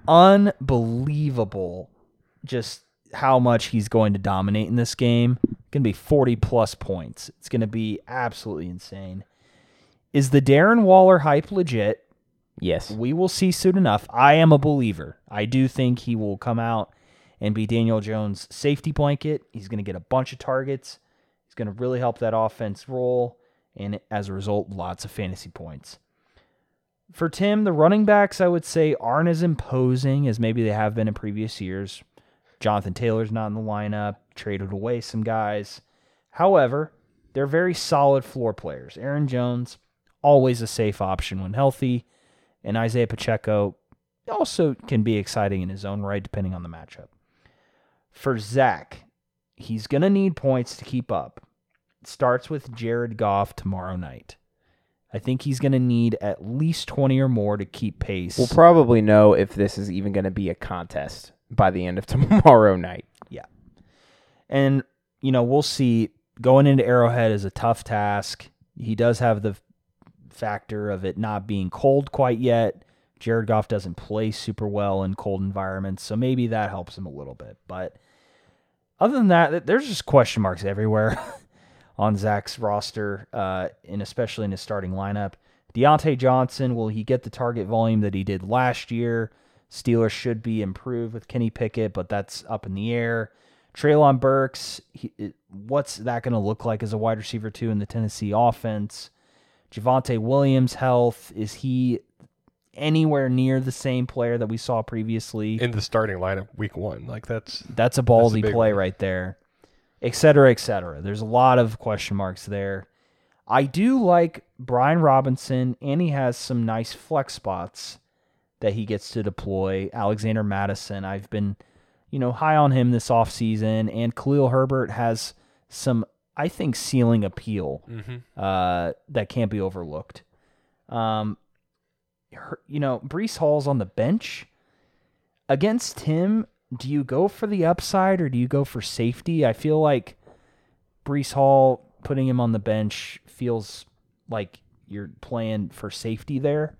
Unbelievable, just how much he's going to dominate in this game. Going to be forty plus points. It's going to be absolutely insane. Is the Darren Waller hype legit? Yes, We will see soon enough. I am a believer. I do think he will come out and be Daniel Jones' safety blanket. He's going to get a bunch of targets. He's going to really help that offense roll, and as a result, lots of fantasy points. For Tim, the running backs, I would say, aren't as imposing as maybe they have been in previous years. Jonathan Taylor's not in the lineup, traded away some guys. However, they're very solid floor players. Aaron Jones, always a safe option when healthy, and Isaiah Pacheco also can be exciting in his own right, depending on the matchup. For Zach, he's going to need points to keep up. It starts with Jared Goff tomorrow night. I think he's going to need at least 20 or more to keep pace. we'll probably know if this is even going to be a contest by the end of tomorrow night. Yeah. And, you know, we'll see. Going into Arrowhead is a tough task. He does have the factor of it not being cold quite yet. Jared Goff doesn't play super well in cold environments, so maybe that helps him a little bit. But other than that, there's just question marks everywhere on Zach's roster, uh, and especially in his starting lineup. Diontae Johnson, will he get the target volume that he did last year? Steelers should be improved with Kenny Pickett, but that's up in the air. Treylon Burks, he, what's that going to look like as a wide receiver too in the Tennessee offense? Javonte Williams' health is he anywhere near the same player that we saw previously? In the starting lineup week one. Like that's That's a ballsy big play one. right there, et cetera, et cetera. There's a lot of question marks there. I do like Brian Robinson, and he has some nice flex spots that he gets to deploy. Alexander Mattison, I've been, you know, high on him this offseason, and Khalil Herbert has some, I think, ceiling appeal uh, that can't be overlooked. Um, her- you know, Breece Hall's on the bench against him. Do you go for the upside or do you go for safety? I feel like Breece Hall putting him on the bench feels like you're playing for safety there.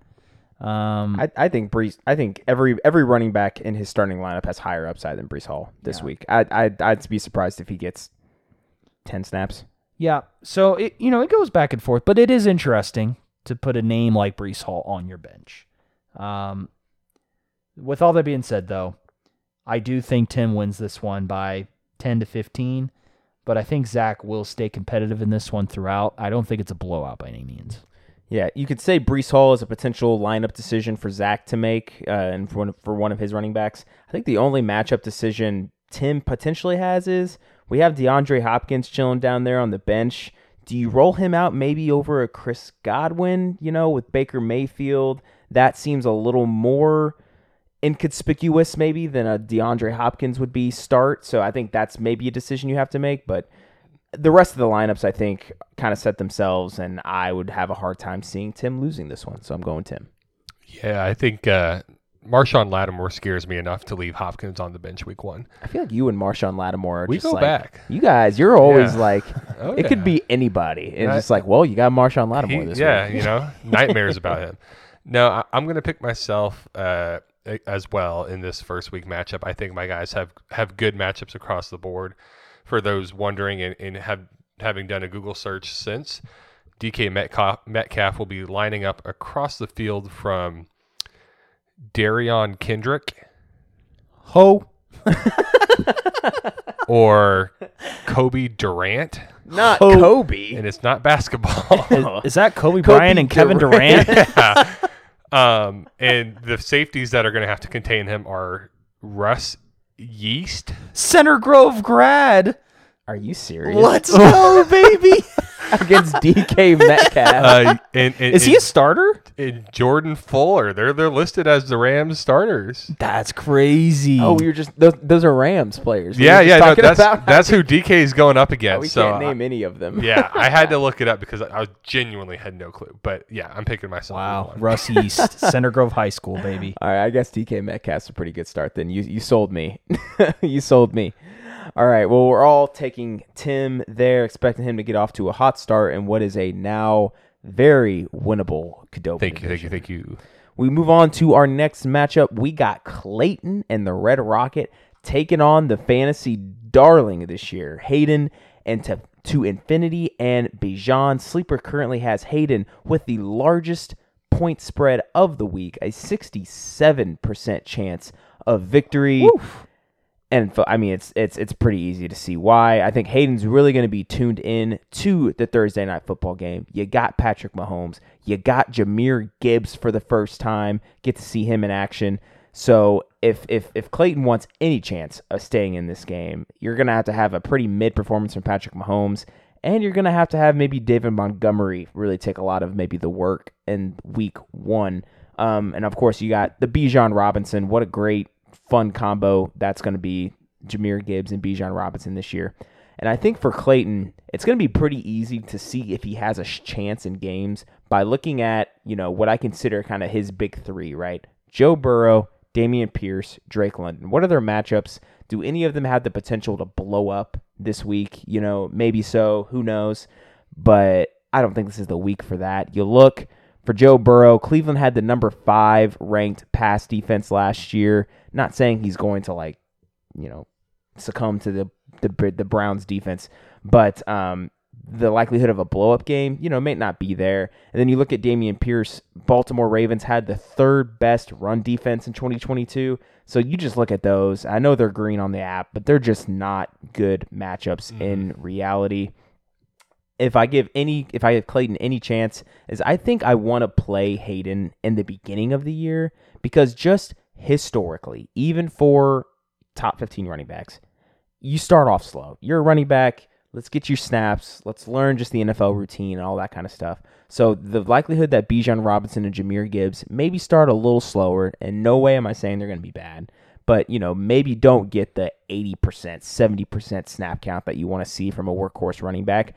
Um, I, I think Breece. I think every every running back in his starting lineup has higher upside than Breece Hall this Yeah. week. I I'd, I'd be surprised if he gets ten snaps. Yeah. So it you know it goes back and forth, but it is interesting to put a name like Breece Hall on your bench. Um, with all that being said, though, I do think Tim wins this one by ten to fifteen, but I think Zach will stay competitive in this one throughout. I don't think it's a blowout by any means. Yeah, you could say Breece Hall is a potential lineup decision for Zach to make, uh, and for one, of, for one of his running backs. I think the only matchup decision Tim potentially has is we have DeAndre Hopkins chilling down there on the bench. Do you roll him out maybe over a Chris Godwin? You know, with Baker Mayfield, that seems a little more inconspicuous maybe than a DeAndre Hopkins would be start. So I think that's maybe a decision you have to make, but the rest of the lineups I think kind of set themselves and I would have a hard time seeing Tim losing this one. So I'm going Tim. Yeah, I think uh, Marshon Lattimore scares me enough to leave Hopkins on the bench week one. I feel like you and Marshon Lattimore are We just go like back. you guys, you're always Yeah. like Oh, it could be anybody. And it's just like, well, you got Marshon Lattimore He- this yeah, week. Yeah, you know, nightmares about him. No, I, I'm going to pick myself uh, as well in this first week matchup. I think my guys have have good matchups across the board. For those wondering and, and have having done a Google search since, DK Metcalf, Metcalf will be lining up across the field from Derion Kendrick Ho. or Cobie Durant, Not Oh. Kobe. and it's not basketball. Is, is that Kobe, Bryant and Kevin Durant? yeah. Um, and the safeties that are going to have to contain him are Russ Yeast Center Grove grad. Are you serious? Let's go, baby. Against DK Metcalf. Uh, and, and, Is he a starter? and Jordan Fuller? They're they're listed as the Rams starters. That's crazy. oh, we were just those, those are Rams players. We Yeah, were just yeah, no, talking that's about- that's who DK is going up against. we so can't I- name any of them. yeah, I had to look it up because I, I genuinely had no clue. But yeah, I'm picking myself. wow. with one. Russ East, Center Grove High School, baby. All right, I guess DK Metcalf's a pretty good start. Then you you sold me. you sold me. All right. Well, we're all taking Tim there, expecting him to get off to a hot start in what is a now very winnable Cadova. Thank you, thank you, thank you. We move on to our next matchup. We got Clayton and the Red Rocket taking on the fantasy darling this year, Hayden, and to to infinity and Bijan. Sleeper currently has Hayden with the largest point spread of the week, a 67% chance of victory. And I mean, it's it's it's pretty easy to see why. I think Hayden's really going to be tuned in to the Thursday night football game. You got Patrick Mahomes, you got Jahmyr Gibbs for the first time. Get to see him in action. So if if if Clayton wants any chance of staying in this game, you're going to have to have a pretty mid performance from Patrick Mahomes, and you're going to have to have maybe David Montgomery really take a lot of maybe the work in week one. Um, and of course, you got the Bijan Robinson. What a great fun combo that's going to be Jahmyr Gibbs and Bijan Robinson this year. And I think for Clayton, it's going to be pretty easy to see if he has a chance in games by looking at, you know, what I consider kind of his big three, right? Joe Burrow, Dameon Pierce, Drake London. What are their matchups? Do any of them have the potential to blow up this week? You know, maybe so. Who knows? But I don't think this is the week for that. You look for Joe Burrow. Cleveland had the number five ranked pass defense last year. Not saying he's going to like, you know, succumb to the the, the Browns defense, but um, the likelihood of a blow up game, you know, may not be there. And then you look at Dameon Pierce. Baltimore Ravens had the third best run defense in 2022. So you just look at those. I know they're green on the app, but they're just not good matchups in reality if I give any if I give Clayton any chance is I think I want to play Hayden in the beginning of the year because just historically, even for top 15 running backs, you start off slow. You're a running back, let's get your snaps, let's learn just the NFL routine and all that kind of stuff. So the likelihood that Bijan Robinson and Jahmyr Gibbs maybe start a little slower, and no way am I saying they're going to be bad, but you know maybe don't get the 80%, 70% snap count that you want to see from a workhorse running back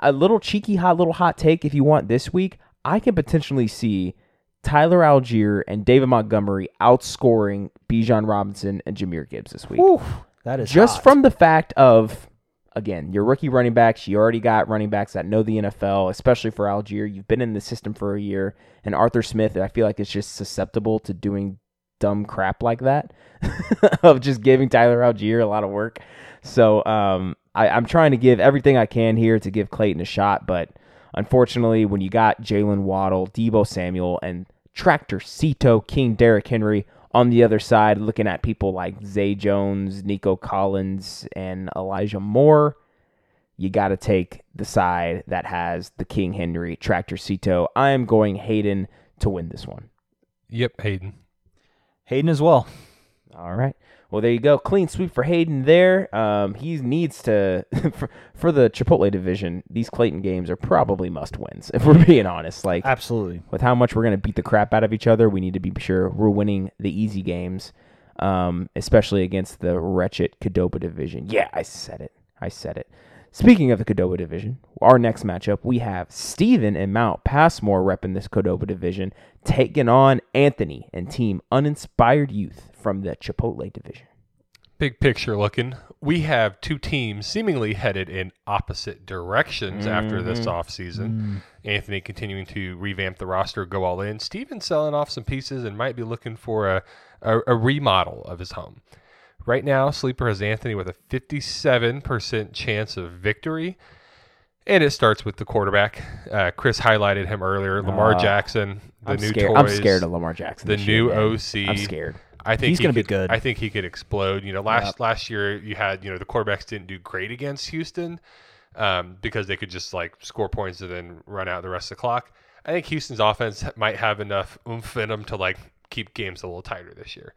a little cheeky hot little hot take if you want this week i can potentially see tyler allgeier and david montgomery outscoring bijan robinson and jahmyr gibbs this week. That is just hot. from the fact of again your rookie running backs you already got running backs that know the nfl especially for allgeier. You've been in the system for a year and arthur smith i feel like is just susceptible to doing dumb crap like that of just giving tyler allgeier a lot of work. So um, I, I'm trying to give everything I can here to give Clayton a shot, but unfortunately, when you got Jaylen Waddle, Deebo Samuel, and Tractor Cito, King Derrick Henry on the other side, looking at people like Zay Jones, Nico Collins, and Elijah Moore, you got to take the side that has the King Henry, Tractor Cito. I am going Hayden to win this one. Yep, Hayden. Hayden as well. All right. Well, there you go. Clean sweep for Hayden there. Um, he needs to for, for the Chipotle division. These Clayton games are probably must wins. If we're being honest, like Absolutely. with how much we're going to beat the crap out of each other, we need to be sure we're winning the easy games, um, especially against the wretched Cadoba division. Yeah, I said it. I said it. Speaking of the Cadoba division, our next matchup, we have Steven and Mount Passmore repping this Cadoba division, taking on Anthony and Team Uninspired Youth from the Chipotle division. Big picture looking. We have two teams seemingly headed in opposite directions after this mm-hmm. offseason. Mm. Anthony continuing to revamp the roster, go all in. Steven selling off some pieces and might be looking for a, a, a remodel of his home. Right now, Sleeper has Anthony with a 57% chance of victory. And it starts with the quarterback. Uh, Chris highlighted him earlier. Lamar Jackson, the I'm new scared. toys. I'm scared of Lamar Jackson. the this year, new. OC. I'm scared. I think He's he gonna be good. I think he could explode. You know, last last year you had you know the quarterbacks didn't do great against Houston um, because they could just like score points and then run out the rest of the clock. I think Houston's offense might have enough oomph in them to like keep games a little tighter this year.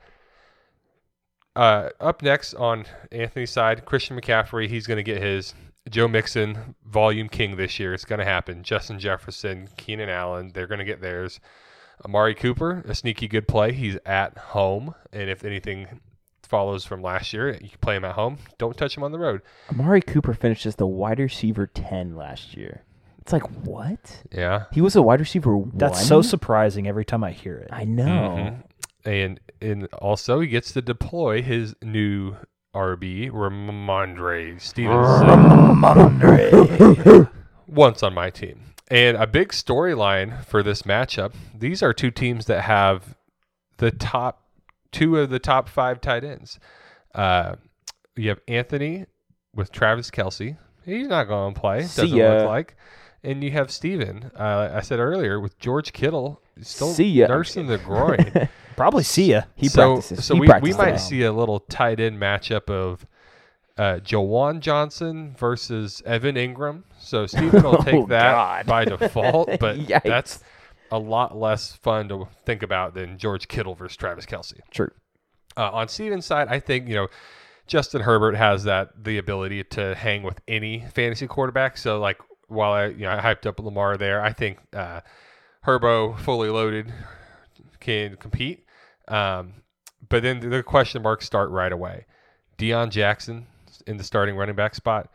Uh, up next on Anthony's side, Christian McCaffrey. He's going to get his Joe Mixon, volume king this year. It's going to happen. Justin Jefferson, Keenan Allen, they're going to get theirs. Amari Cooper, a sneaky good play. He's at home, and if anything follows from last year, you can play him at home. Don't touch him on the road. Amari Cooper finished as the wide receiver 10 last year. It's like, what? Yeah, He was a wide receiver That's one? so surprising every time I hear it. I know. Mhm. And and also he gets to deploy his new RB Rhamondre Stevenson. once on my team. And a big storyline for this matchup. These are two teams that have the top two of the top five tight ends. Uh, you have Anthony with Travis Kelce. He's not going to play. Doesn't look like. And you have Steven, uh, I said earlier, with George Kittle still See ya. nursing the groin. Probably see ya. He so, practices. So He we, we might see a little tight end matchup of uh, Juwan Johnson versus Evan Engram. So Steven will take Oh, that by default, but that's a lot less fun to think about than George Kittle versus Travis Kelce. True. Uh, on Steven's side, I think you know Justin Herbert has that the ability to hang with any fantasy quarterback. So like while I you know I hyped up Lamar there, I think uh, Herbo fully loaded can compete. Um, but then the question marks start right away. Deion Jackson in the starting running back spot.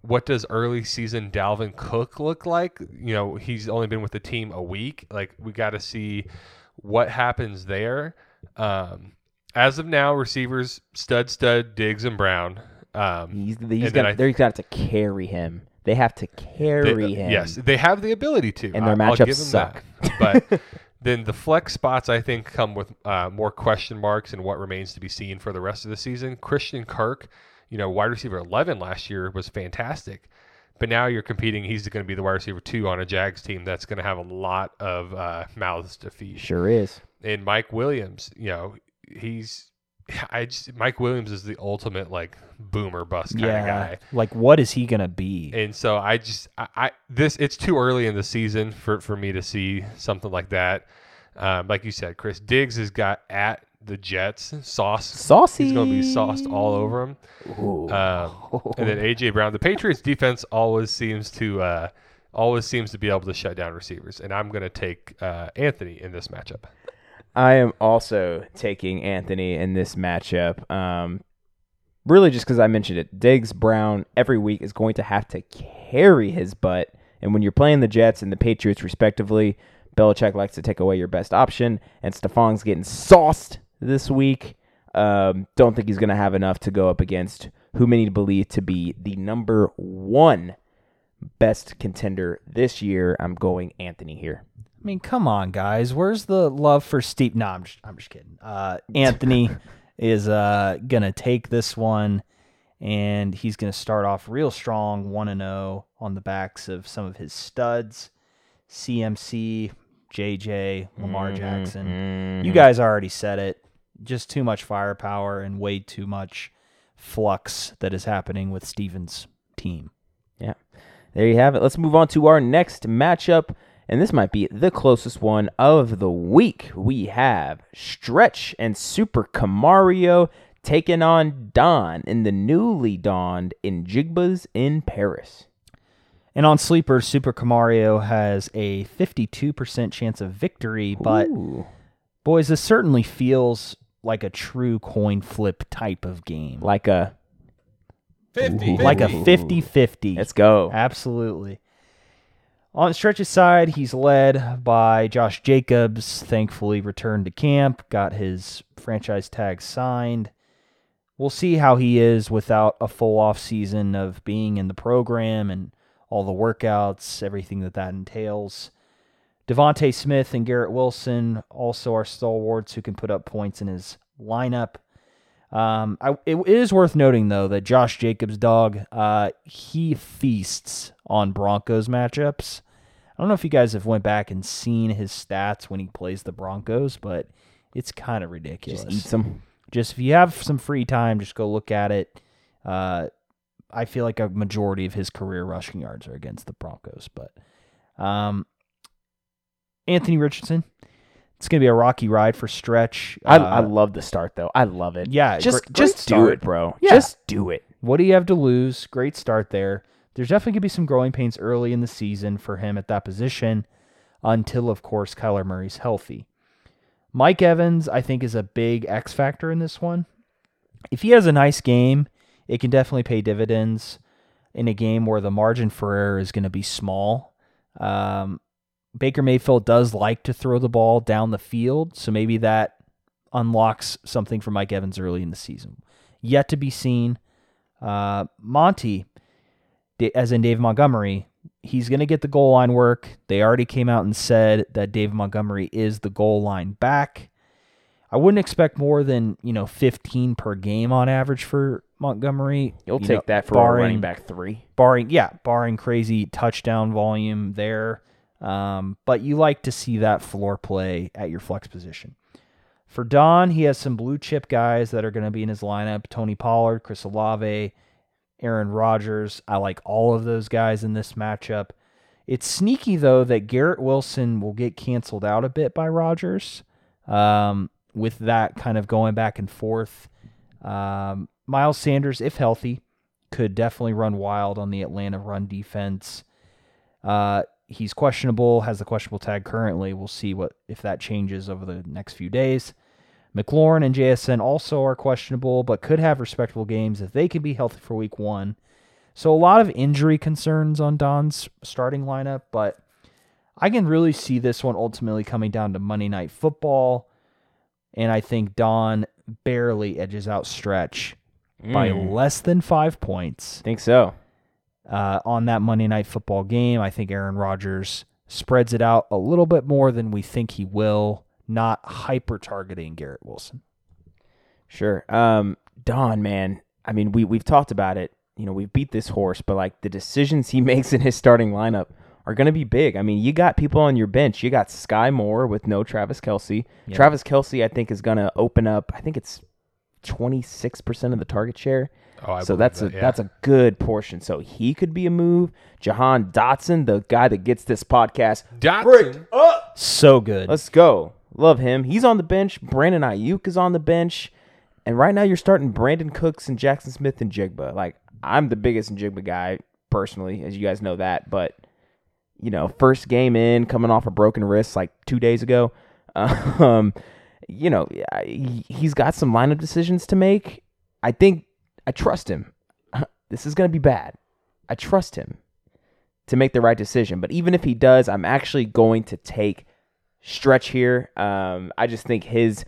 What does early season Dalvin Cook look like? You know, he's only been with the team a week. Like we got to see what happens there. Um, as of now, receivers stud, stud, Diggs, and Brown. Um, He's, he's gonna, I- they're have to carry him. They have to they- carry him. Yes, they have the ability to, And their I- I'll matchups give them suck. that. But then the flex spots, I think, come with uh, more question marks and what remains to be seen for the rest of the season. Christian Kirk, you know, wide receiver eleven last year was fantastic, but now you're competing. He's going to be the wide receiver two on a Jags team that's going to have a lot of uh, mouths to feed. Sure is. And Mike Williams, you know, he's. I just Mike Williams is the ultimate like boomer bust kind yeah. of guy. Like, what is he gonna be? And so I just I, I this it's too early in the season for for me to see something like that. Um, like you said, Chris Diggs has got at the Jets sauce. Saucy. He's going to be sauced all over him. Um, and then AJ Brown, the Patriots defense always seems to uh, always seems to be able to shut down receivers. And I'm going to take uh, Anthony in this matchup. I am also taking Anthony in this matchup. Um, really, just because I mentioned it, Diggs Brown every week is going to have to carry his butt, and when you're playing the Jets and the Patriots respectively, Belichick likes to take away your best option, and Stefon's getting sauced this week. Um, don't think he's going to have enough to go up against who many believe to be the number one best contender this year. I'm going Anthony here. I mean, come on, guys. Where's the love for Steve? No, I'm just, I'm just kidding. Uh, Anthony is uh, gonna take this one, and he's gonna start off real strong, one and zero on the backs of some of his studs, CMC, JJ, Lamar Jackson. You guys already said it. Just too much firepower and way too much flux that is happening with Steven's team. Yeah. There you have it. Let's move on to our next matchup. And this might be the closest one of the week. We have Stretch and Super Camario taking on Don in the newly dawned in Jigbas in Paris. And on sleeper, Super Camario has a 52% chance of victory, but Ooh. boys, this certainly feels like a true coin flip type of game. like a 50. like a 50. 50-50. let's go. Absolutely. On Stretch's side, he's led by Josh Jacobs, thankfully returned to camp, got his franchise tag signed. We'll see how he is without a full off season of being in the program and all the workouts, everything that that entails. DeVonta Smith and Garrett Wilson also are stalwarts who can put up points in his lineup. Um, I, it is worth noting though that Josh Jacobs' dog, uh, he feasts on Broncos matchups. I don't know if you guys have went back and seen his stats when he plays the Broncos, but it's kind of ridiculous. Just eat some. Just if you have some free time, just go look at it. Uh, I feel like a majority of his career rushing yards are against the Broncos, but um, Anthony Richardson, it's gonna be a rocky ride for Stretch. I, Uh, I love the start though. I love it. yeah, Just gr- great just do start. it, bro. Yeah. Just do it. What do you have to lose? Great start there. There's definitely going to be some growing pains early in the season for him at that position until, of course, Kyler Murray's healthy. Mike Evans, I think, is a big X factor in this one. If he has a nice game, it can definitely pay dividends in a game where the margin for error is going to be small. Um, Baker Mayfield does like to throw the ball down the field, so maybe that unlocks something for Mike Evans early in the season. Yet to be seen. Uh, Monty, as in Dave Montgomery, he's going to get the goal line work. They already came out and said that Dave Montgomery is the goal line back. I wouldn't expect more than you know 15 per game on average for Montgomery. You'll You take know, that for barring, a running back three. barring yeah, barring crazy touchdown volume there. Um, but you like to see that floor play at your flex position. For Don, he has some blue chip guys that are going to be in his lineup: Tony Pollard, Chris Olave, Aaron Rodgers. I like all of those guys in this matchup. It's sneaky though that Garrett Wilson will get canceled out a bit by Rodgers. Um, with that kind of going back and forth, um, Miles Sanders, if healthy, could definitely run wild on the Atlanta run defense. Uh, he's questionable, has the questionable tag currently. We'll see what if that changes over the next few days. McLaurin and JSN also are questionable, but could have respectable games if they can be healthy for week one. So a lot of injury concerns on Don's starting lineup, but I can really see this one ultimately coming down to Monday Night Football, and I think Don barely edges out Stretch by Mm. less than five points Think so. uh, on that Monday Night Football game. I think Aaron Rodgers spreads it out a little bit more than we think he will, not hyper targeting Garrett Wilson. Sure. Um, Don, man. I mean, we we've talked about it. You know, we've beat this horse, but like the decisions he makes in his starting lineup are going to be big. I mean, you got people on your bench. You got Skyy Moore with no Travis Kelce. Yeah. Travis Kelce, I think, is going to open up. I think it's twenty six percent of the target share. Oh, I so that's that, a yeah. that's a good portion. So he could be a move. Jahan Dotson, the guy that gets this podcast Dotson. So good. Let's go. Love him. He's on the bench. Brandon Aiyuk is on the bench. And right now you're starting Brandin Cooks and Jaxon Smith-Njigba. Like, I'm the biggest Jigba guy personally, as you guys know that. But, you know, first game in, coming off a broken wrist like two days ago. Um, you know, he's got some lineup decisions to make. I think I trust him. This is going to be bad. I trust him to make the right decision. But even if he does, I'm actually going to take stretch here. Um, I just think his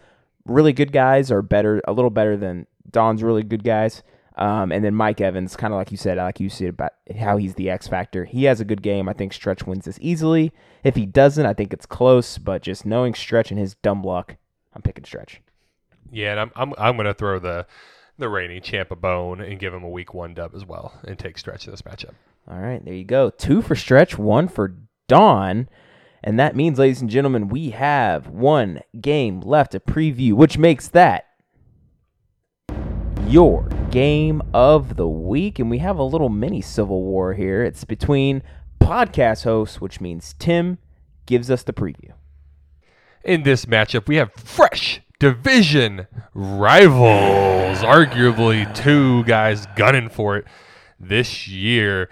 really good guys are better, a little better than Don's really good guys. Um, and then Mike Evans, kind of like you said, like you said about how he's the X factor. He has a good game. I think Stretch wins this easily. If he doesn't, I think it's close. But just knowing Stretch and his dumb luck, I'm picking Stretch. Yeah, and I'm I'm I'm gonna throw the the reigning champ a bone and give him a week one dub as well and take stretch in this matchup. All right, there you go. Two for Stretch, one for Dawn. And that means, ladies and gentlemen, we have one game left to preview, which makes that your game of the week. And we have a little mini civil war here. It's between podcast hosts, which means Tim gives us the preview. In this matchup, we have fresh division rivals, arguably two guys gunning for it this year.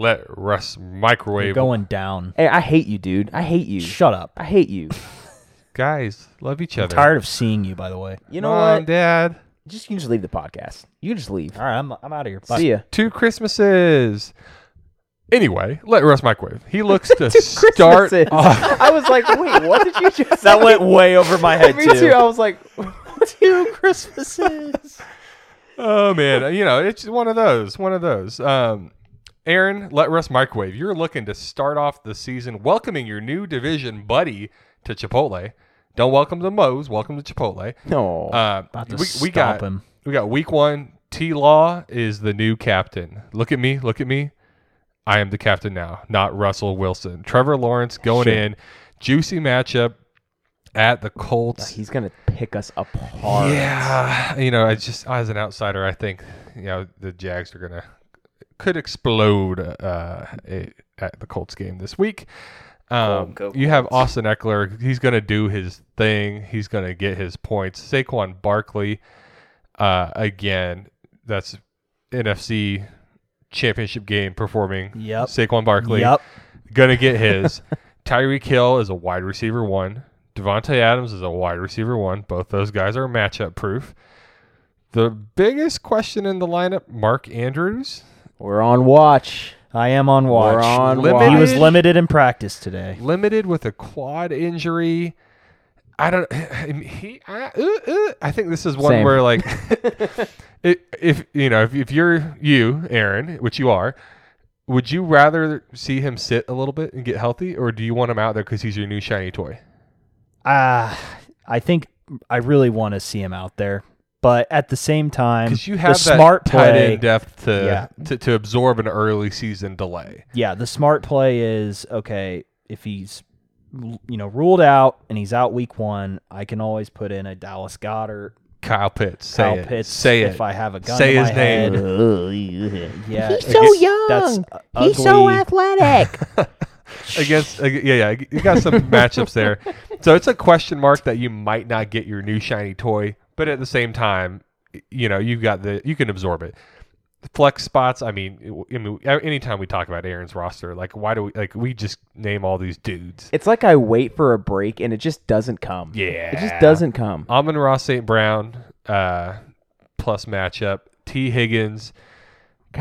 Let Russ You're microwave going down. Hey, I hate you, dude. I hate you. Shut up. I hate you. guys love each I'm other. tired of seeing you, by the way. You know Mom, what? Dad? Just you can just leave the podcast. You can just leave. All right, I'm, I'm out of here. Bye. See ya. Two Christmases. Anyway, let Russ microwave. He looks to start. Christmases. off- I was like, wait, what did you just That say? went way over my head, Me too. too. I was like, Two Christmases. Oh man, you know it's one of those, one of those. Um, Aaron, let Russ microwave. You're looking to start off the season welcoming your new division buddy to Chipotle. Don't welcome to Moe's. Welcome to Chipotle. no. Uh, About to we, we got him. we got week one. T Law is the new captain. Look at me. Look at me. I am the captain now, not Russell Wilson. Trevor Lawrence going Sure. in. Juicy matchup at the Colts. He's gonna pick us apart. Yeah, you know, I just as an outsider, I think you know the Jags are gonna could explode uh, a- at the Colts game this week. Um, you have Austin Ekeler. He's gonna do his thing. He's gonna get his points. Saquon Barkley, uh, again, that's NFC championship game performing. Yep. Saquon Barkley. Yep. Gonna get his. Tyreek Hill is a wide receiver one. Davante Adams is a wide receiver one. Both those guys are matchup proof. The biggest question in the lineup, Mark Andrews. We're on watch. I am on watch. We're on Limited- He was limited in practice today. limited with a quad injury. I don't. He. I, uh, uh, I think this is one Same. where like, it, if you know, if, if you're you, Aaron, which you are, would you rather see him sit a little bit and get healthy, or do you want him out there because he's your new shiny toy? Ah, I think I really want to see him out there, but at the same time, Because you the have that smart tight play. end depth to, Yeah. to to absorb an early season delay. Yeah, the smart play is okay if he's you know ruled out and he's out week one. I can always put in a Dallas Goedert, Kyle Pitts, say Kyle it. Pitts. say if it. I have a gun Say to his my name. head. Yeah, He's so young. That's He's so athletic. against uh, yeah yeah you got some matchups there so it's a question mark that you might not get your new shiny toy but at the same time you know you've got the you can absorb it flex spots i mean I mean anytime we talk about aaron's roster like why do we like we just name all these dudes it's like I wait for a break and it just doesn't come. yeah It just doesn't come. amon-ra st brown uh plus matchup tee higgins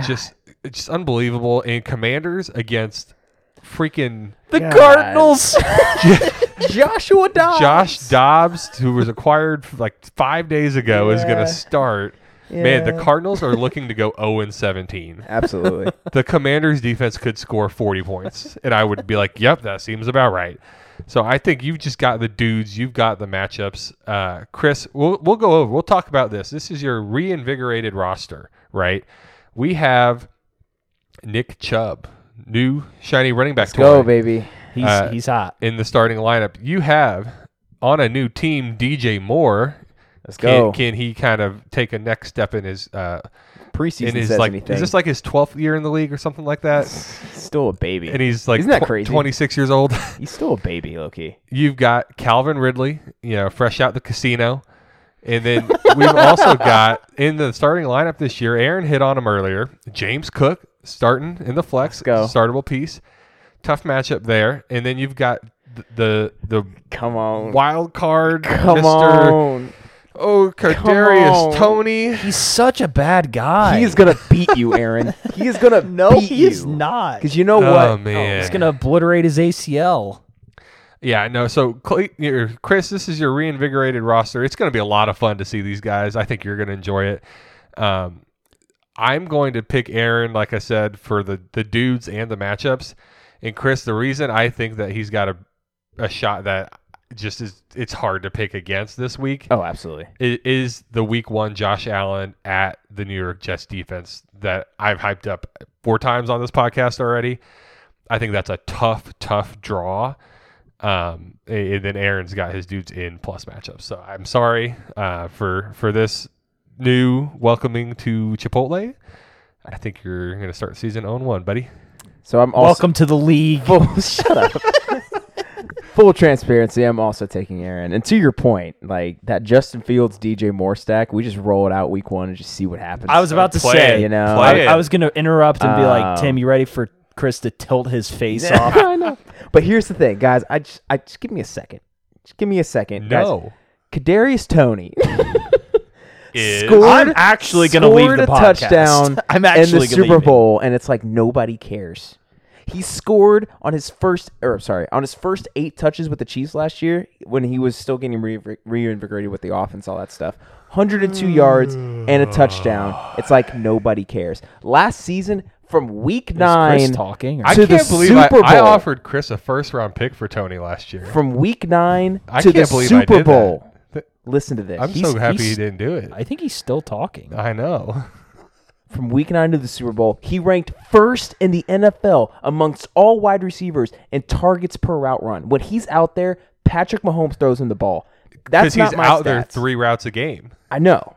just just unbelievable and commanders against freaking The God. Cardinals. Joshua Dobbs. Josh Dobbs, who was acquired like five days ago, is going to start. Man, the Cardinals are looking to go 0 and 17. Absolutely. The Commanders' defense could score 40 points, and I would be like, "Yep, that seems about right." So I think you've just got the dudes, you've got the matchups. Uh, Chris, we'll we'll go over. We'll talk about this. This is your reinvigorated roster, right? We have Nick Chubb, new shiny running back. Let's go, toy baby. He's Uh, he's hot. in the starting lineup. You have on a new team DJ Moore. Let's Can, go. can he kind of take a next step in his uh, Preseason in his says like? anything. Is this like his twelfth year in the league or something like that? He's still a baby. And he's like Isn't that tw- crazy? 26 years old. He's still a baby, Loki. You've got Calvin Ridley, you know, fresh out the casino. And then we've also got in the starting lineup this year, Aaron hit on him earlier. James Cook starting in the flex, go. startable piece. Tough matchup there. And then you've got th- the the Come on. wild card Come Mr. on. Oh, on. Kadarius Toney. He's such a bad guy. He is gonna beat you, Aaron. He is gonna no, beat he you. is not. Because you know Oh what? man, He's gonna obliterate his ACL. Yeah, no. So, Chris, this is your reinvigorated roster. It's going to be a lot of fun to see these guys. I think you're going to enjoy it. Um, I'm going to pick Aaron, like I said, for the the dudes and the matchups. And Chris, the reason I think that he's got a a shot that just is it's hard to pick against this week Oh, absolutely. i- is the week one Josh Allen at the New York Jets defense that I've hyped up four times on this podcast already. I think that's a tough, tough draw. Um, and then Aaron's got his dudes in plus matchups. So I'm sorry uh, for for this new welcoming to Chipotle. I think you're going to start season on one, buddy. So I'm also Welcome to the league. full. shut up. Full transparency. I'm also taking Aaron. And to your point, like that Justin Fields DJ Moore stack, we just roll it out week one and just see what happens. I was about to Play say, it. you know, Play I, I it. was gonna interrupt and be like, Um, Tim, you ready for Chris to tilt his face off? I know. But here's the thing, guys. I just, I just give me a second. Just give me a second. Guys, No. Kadarius Toney Is- scored. I'm actually gonna leave scored the a podcast. touchdown I'm in actually the gonna Super leave it. Bowl, and it's like nobody cares. He scored on his first, or sorry, on his first eight touches with the Chiefs last year when he was still getting re- reinvigorated with the offense, all that stuff. 102 mm. yards and a touchdown. It's like nobody cares. Last season, from week nine, Chris talking? I to the can't believe I, Super I Bowl. offered Chris a first round pick for Toney last year. from week nine I to can't the believe I Super did Bowl. Listen to this. I'm He's- so happy he's- he didn't do it. I think he's still talking. I know. from week nine to the Super Bowl, he ranked first in the NFL amongst all wide receivers in targets per route run. When he's out there, Patrick Mahomes throws him the ball. That's Because not he's my out stats. there three routes a game. I know.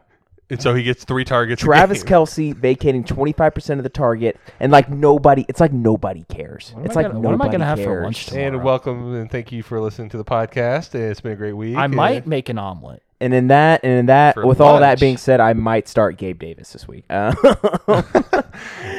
And so he gets three targets. a Travis game. Kelce vacating 25% of the target, and like nobody, it's like nobody cares. What it's like gonna- what am I nobody gonna have for cares. lunch tomorrow? And welcome and thank you for listening to the podcast. It's been a great week. I might make an omelet. and in that, and in that, For with all that being said, I might start Gabe Davis this week. Uh,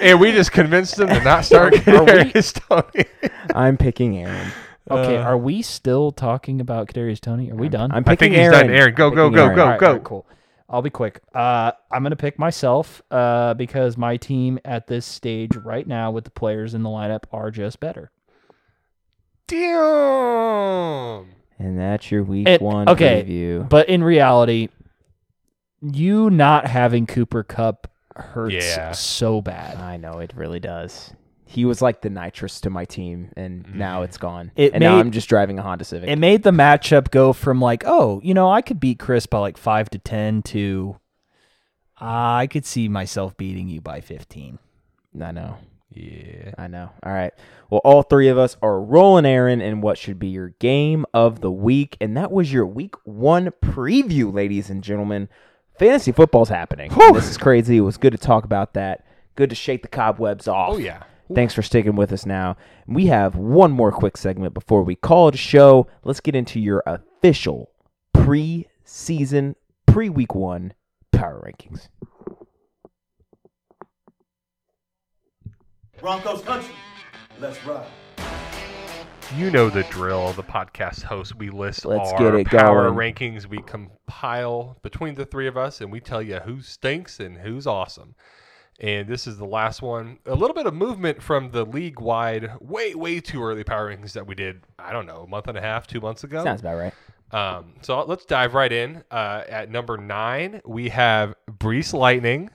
And we just convinced him to not start Are we- Kadarius Toney. I'm picking Aaron. Okay, Uh, are we still talking about Kadarius Toney? Are we done? I'm I picking think he's Aaron. done. Aaron, go, go, Picking go, Aaron. go, All right, go. all right, cool. I'll be quick. Uh, I'm gonna pick myself uh, because my team at this stage right now with the players in the lineup are just better. Damn. And that's your week It- one okay, preview. But in reality, you not having Cooper Kupp hurts Yeah. so bad. I know it really does. He was like the nitrous to my team, and mm-hmm. now it's gone. It and now I'm just driving a Honda Civic. It made the matchup go from like, oh, you know, I could beat Chris by like five to ten to ah, I could see myself beating you by fifteen. I know. Yeah. I know. All right. Well, all three of us are rolling Aaron in what should be your game of the week. And that was your week one preview, ladies and gentlemen. Fantasy football's happening. This is crazy. It was good to talk about that. Good to shake the cobwebs off. Oh, yeah. Thanks for sticking with us now. We have one more quick segment before we call it a show. Let's get into your official pre-season, pre-week one power rankings. Broncos country. Let's ride. You know the drill. The podcast host. We list Let's our get it power going. rankings. We compile between the three of us, and we tell you who stinks and who's awesome. And this is the last one. A little bit of movement from the league wide, way way too early power rankings that we did. I don't know, a month and a half, two months ago. Sounds about right. Um, so let's dive right in. Uh, at number nine, we have Breece Lightning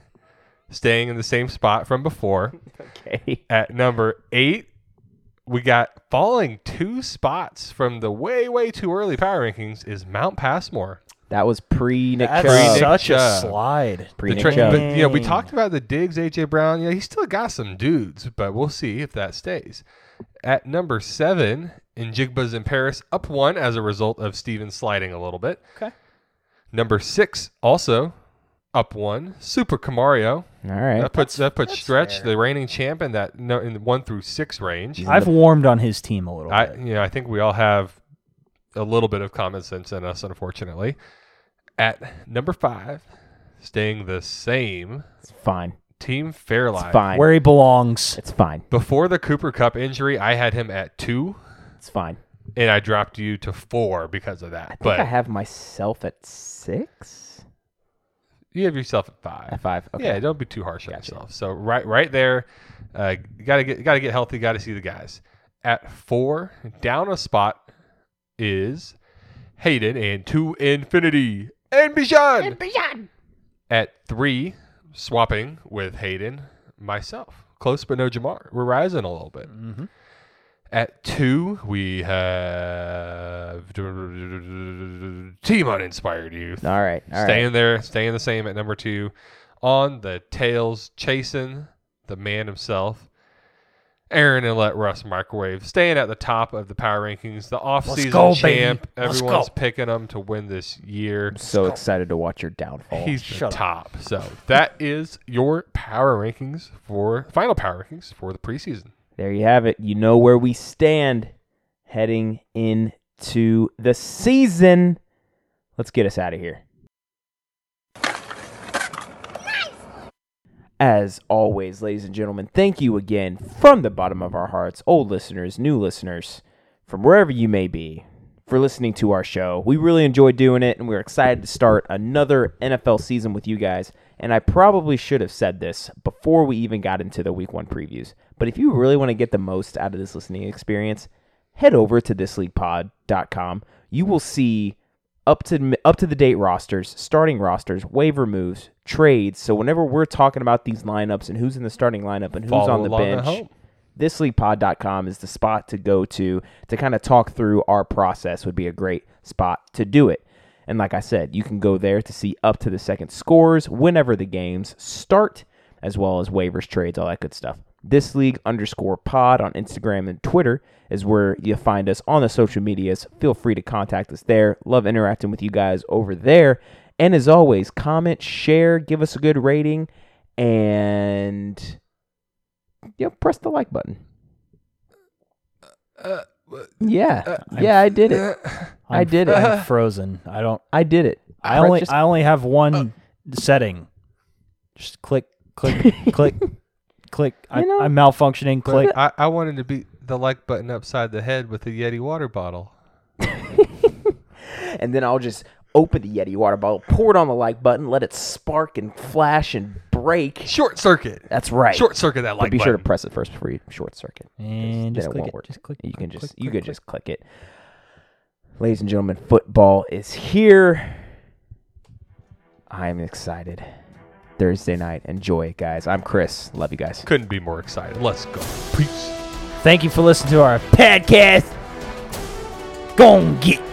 staying in the same spot from before. Okay. At number eight, we got falling two spots from the way, way too early power rankings is Mount Passmore. That was pre-Nick That's Chubb. Nick such a Chubb. slide. The Pre-Nick tra- Chubb. but you know, we Dang. talked about the Diggs, AJ Brown. Yeah, he's still got some dudes, but we'll see if that stays. At number seven, in Jigba's in Paris, up one as a result of Steven sliding a little bit. Okay. Number six, also up one, Super Camario. All right. That puts that puts Stretch, fair. the reigning champ, in that no, in the one through six range. I've warmed on his team a little I bit. you know I think we all have a little bit of common sense in us, unfortunately. At number five, staying the same, It's fine. Team Fairline. It's fine. Where he belongs. It's fine. Before the Cooper Kupp injury, I had him at two, It's fine. and I dropped you to four because of that. I think but I have myself at six. you have yourself at five. At five. Okay. Yeah, don't be too harsh on yourself. So right, right there, uh, you gotta get, gotta get healthy. Got to see the guys. At four, down a spot is Hayden and to infinity and beyond. At three, swapping with Hayden, myself, close but no Ja'Marr. We're rising a little bit. Mm-hmm. At two, we have Team Uninspired Youth. All right. All right. staying there, staying the same at number two. On the tails, chasing the man himself, Aaron and let Russ microwave, staying at the top of the power rankings. The offseason go, champ, baby. Everyone's picking him to win this year. So excited to watch your downfall. He's the Shut up. top. So that is your power rankings for final power rankings for the preseason. there you have it. You know where we stand heading into the season. Let's get us out of here. As always, ladies and gentlemen, thank you again from the bottom of our hearts, old listeners, new listeners, from wherever you may be, for listening to our show. We really enjoy doing it, and we're excited to start another NFL season with you guys. And I probably should have said this before we even got into the week one previews. But if you really want to get the most out of this listening experience, head over to thisleaguepod.com. You will see up to up to the date rosters, starting rosters, waiver moves, trades. So whenever we're talking about these lineups and who's in the starting lineup and who's Follow on the bench, thisleaguepod.com is the spot to go to to kind of talk through our process would be a great spot to do it. And like I said, you can go there to see up to the second scores whenever the games start, as well as waivers, trades, all that good stuff. This league underscore pod on Instagram and Twitter is where you'll find us on the social medias. Feel free to contact us there. Love interacting with you guys over there. And as always, comment, share, give us a good rating, and yeah, press the like button. Uh, uh, yeah, uh, yeah, I did it. I I'm- did it. I'm frozen. I don't. I did it. I Press- only just- I only have one setting. Just click, click, click, click. I, You know- I'm malfunctioning. Click. I, I wanted to beat the like button upside the head with a Yeti water bottle. and then I'll just open the Yeti water bottle, pour it on the like button, let it spark and flash and break. Short circuit. That's right. Short circuit that But like be sure to button. press it first before you short circuit. 'cause And just it click won't it. Just click. You can click, just click, you could click. just click it. Ladies and gentlemen, football is here. I'm excited. Thursday night. Enjoy it, guys. I'm Chris. Love you guys. Couldn't be more excited. Let's go. Peace. Thank you for listening to our podcast. Go and get.